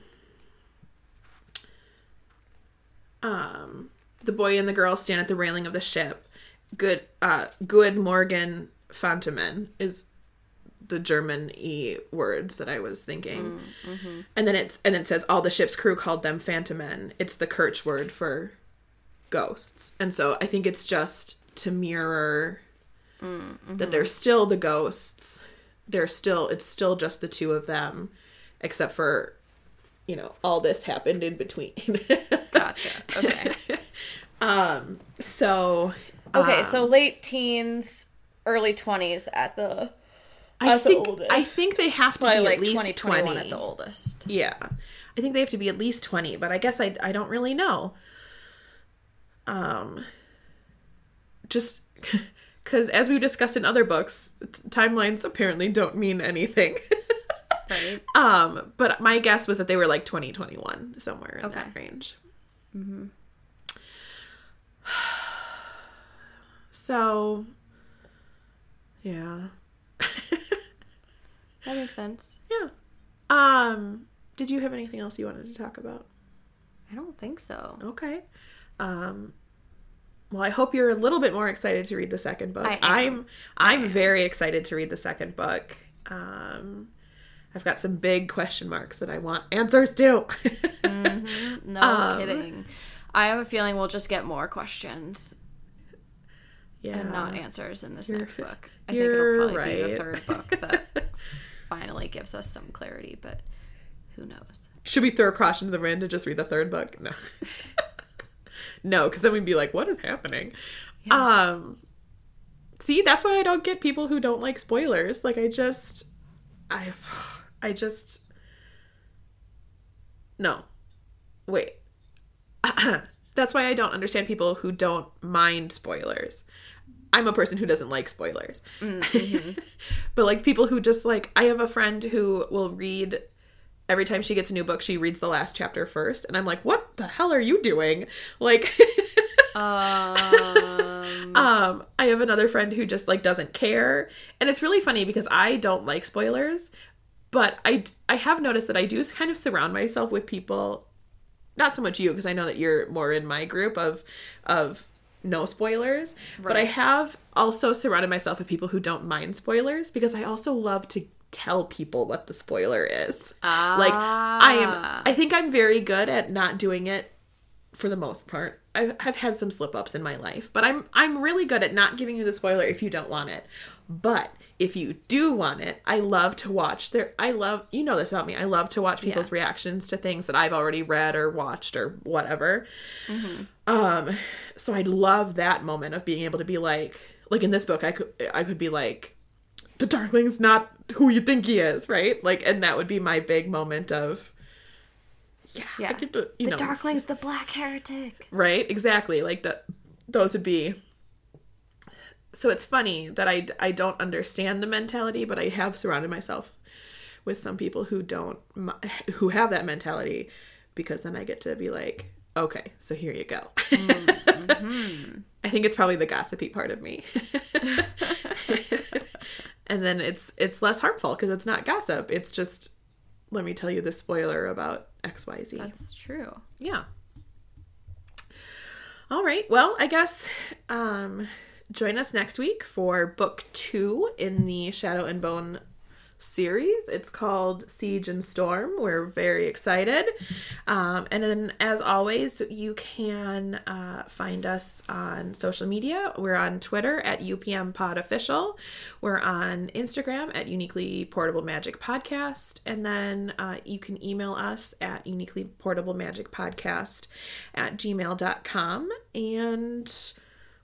um, the boy and the girl stand at the railing of the ship. Good, uh, good Morgan Fantamen is the German e words that I was thinking. And then it's and it says all the ship's crew called them phantom men. It's the Kerch word for ghosts. And so I think it's just to mirror that they're still the ghosts. They're still it's still just the two of them except for you know, all this happened in between. Gotcha. Okay. um so Okay, um, so late teens, early 20s at the I at the think oldest. I think they have to probably be like at least 20, 20. at the oldest. Yeah. I think they have to be at least 20, but I guess I I don't really know. Um just cuz as we've discussed in other books, t- timelines apparently don't mean anything. Right? um but my guess was that they were like 2021 somewhere in Okay. that range. Mhm. So yeah. That makes sense. Yeah. Um, did you have anything else you wanted to talk about? I don't think so. Okay. Um, well, I hope you're a little bit more excited to read the second book. I am. I'm I'm very excited to read the second book. Um, I've got some big question marks that I want answers to. No Um, kidding. I have a feeling we'll just get more questions yeah. and not answers in this You're- next book. I think it'll probably be the third book that finally gives us some clarity, but who knows? Should we throw caution into the wind and just read the third book? No. no, because then we'd be like, what is happening? Um see, that's why I don't get people who don't like spoilers. Like I just I I just No. Wait. that's why I don't understand people who don't mind spoilers. I'm a person who doesn't like spoilers. but like people who just like I have a friend who will read every time she gets a new book, she reads the last chapter first, and I'm like, "What the hell are you doing?" Like, Um, um, I have another friend who just like doesn't care, and it's really funny because I don't like spoilers, but I I have noticed that I do kind of surround myself with people, not so much you because I know that you're more in my group of of no spoilers, but I have also surrounded myself with people who don't mind spoilers because I also love to tell people what the spoiler is. Like I Ah. am I think I'm very good at not doing it for the most part. I have had some slip ups in my life, but I'm I'm really good at not giving you the spoiler if you don't want it. But if you do want it, I love to watch their I love you know this about me. I love to watch people's reactions to things that I've already read or watched or whatever. Um so I'd love that moment of being able to be like like in this book I could I could be like the Darkling's not who you think he is, right? Like and that would be my big moment of yeah, I Yeah. get to, you the know, Darkling's the black heretic. right exactly like the those would be so it's funny that I, I don't understand the mentality but i have surrounded myself with some people who don't who have that mentality because then i get to be like okay so here you go i think it's probably the gossipy part of me and then it's it's less harmful because it's not gossip it's just let me tell you the spoiler about xyz That's true. yeah. All right. Well, I guess um join us next week for book 2 in the Shadow and Bone series. It's called Siege and Storm. We're very excited. Um, and then, as always, you can uh, find us on social media. We're on Twitter at UPM Pod Official. We're on Instagram at Uniquely Portable Magic Podcast. And then uh, you can email us at Uniquely Portable Magic Podcast at gmail.com. And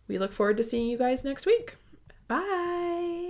we look forward to seeing you guys next week. Bye.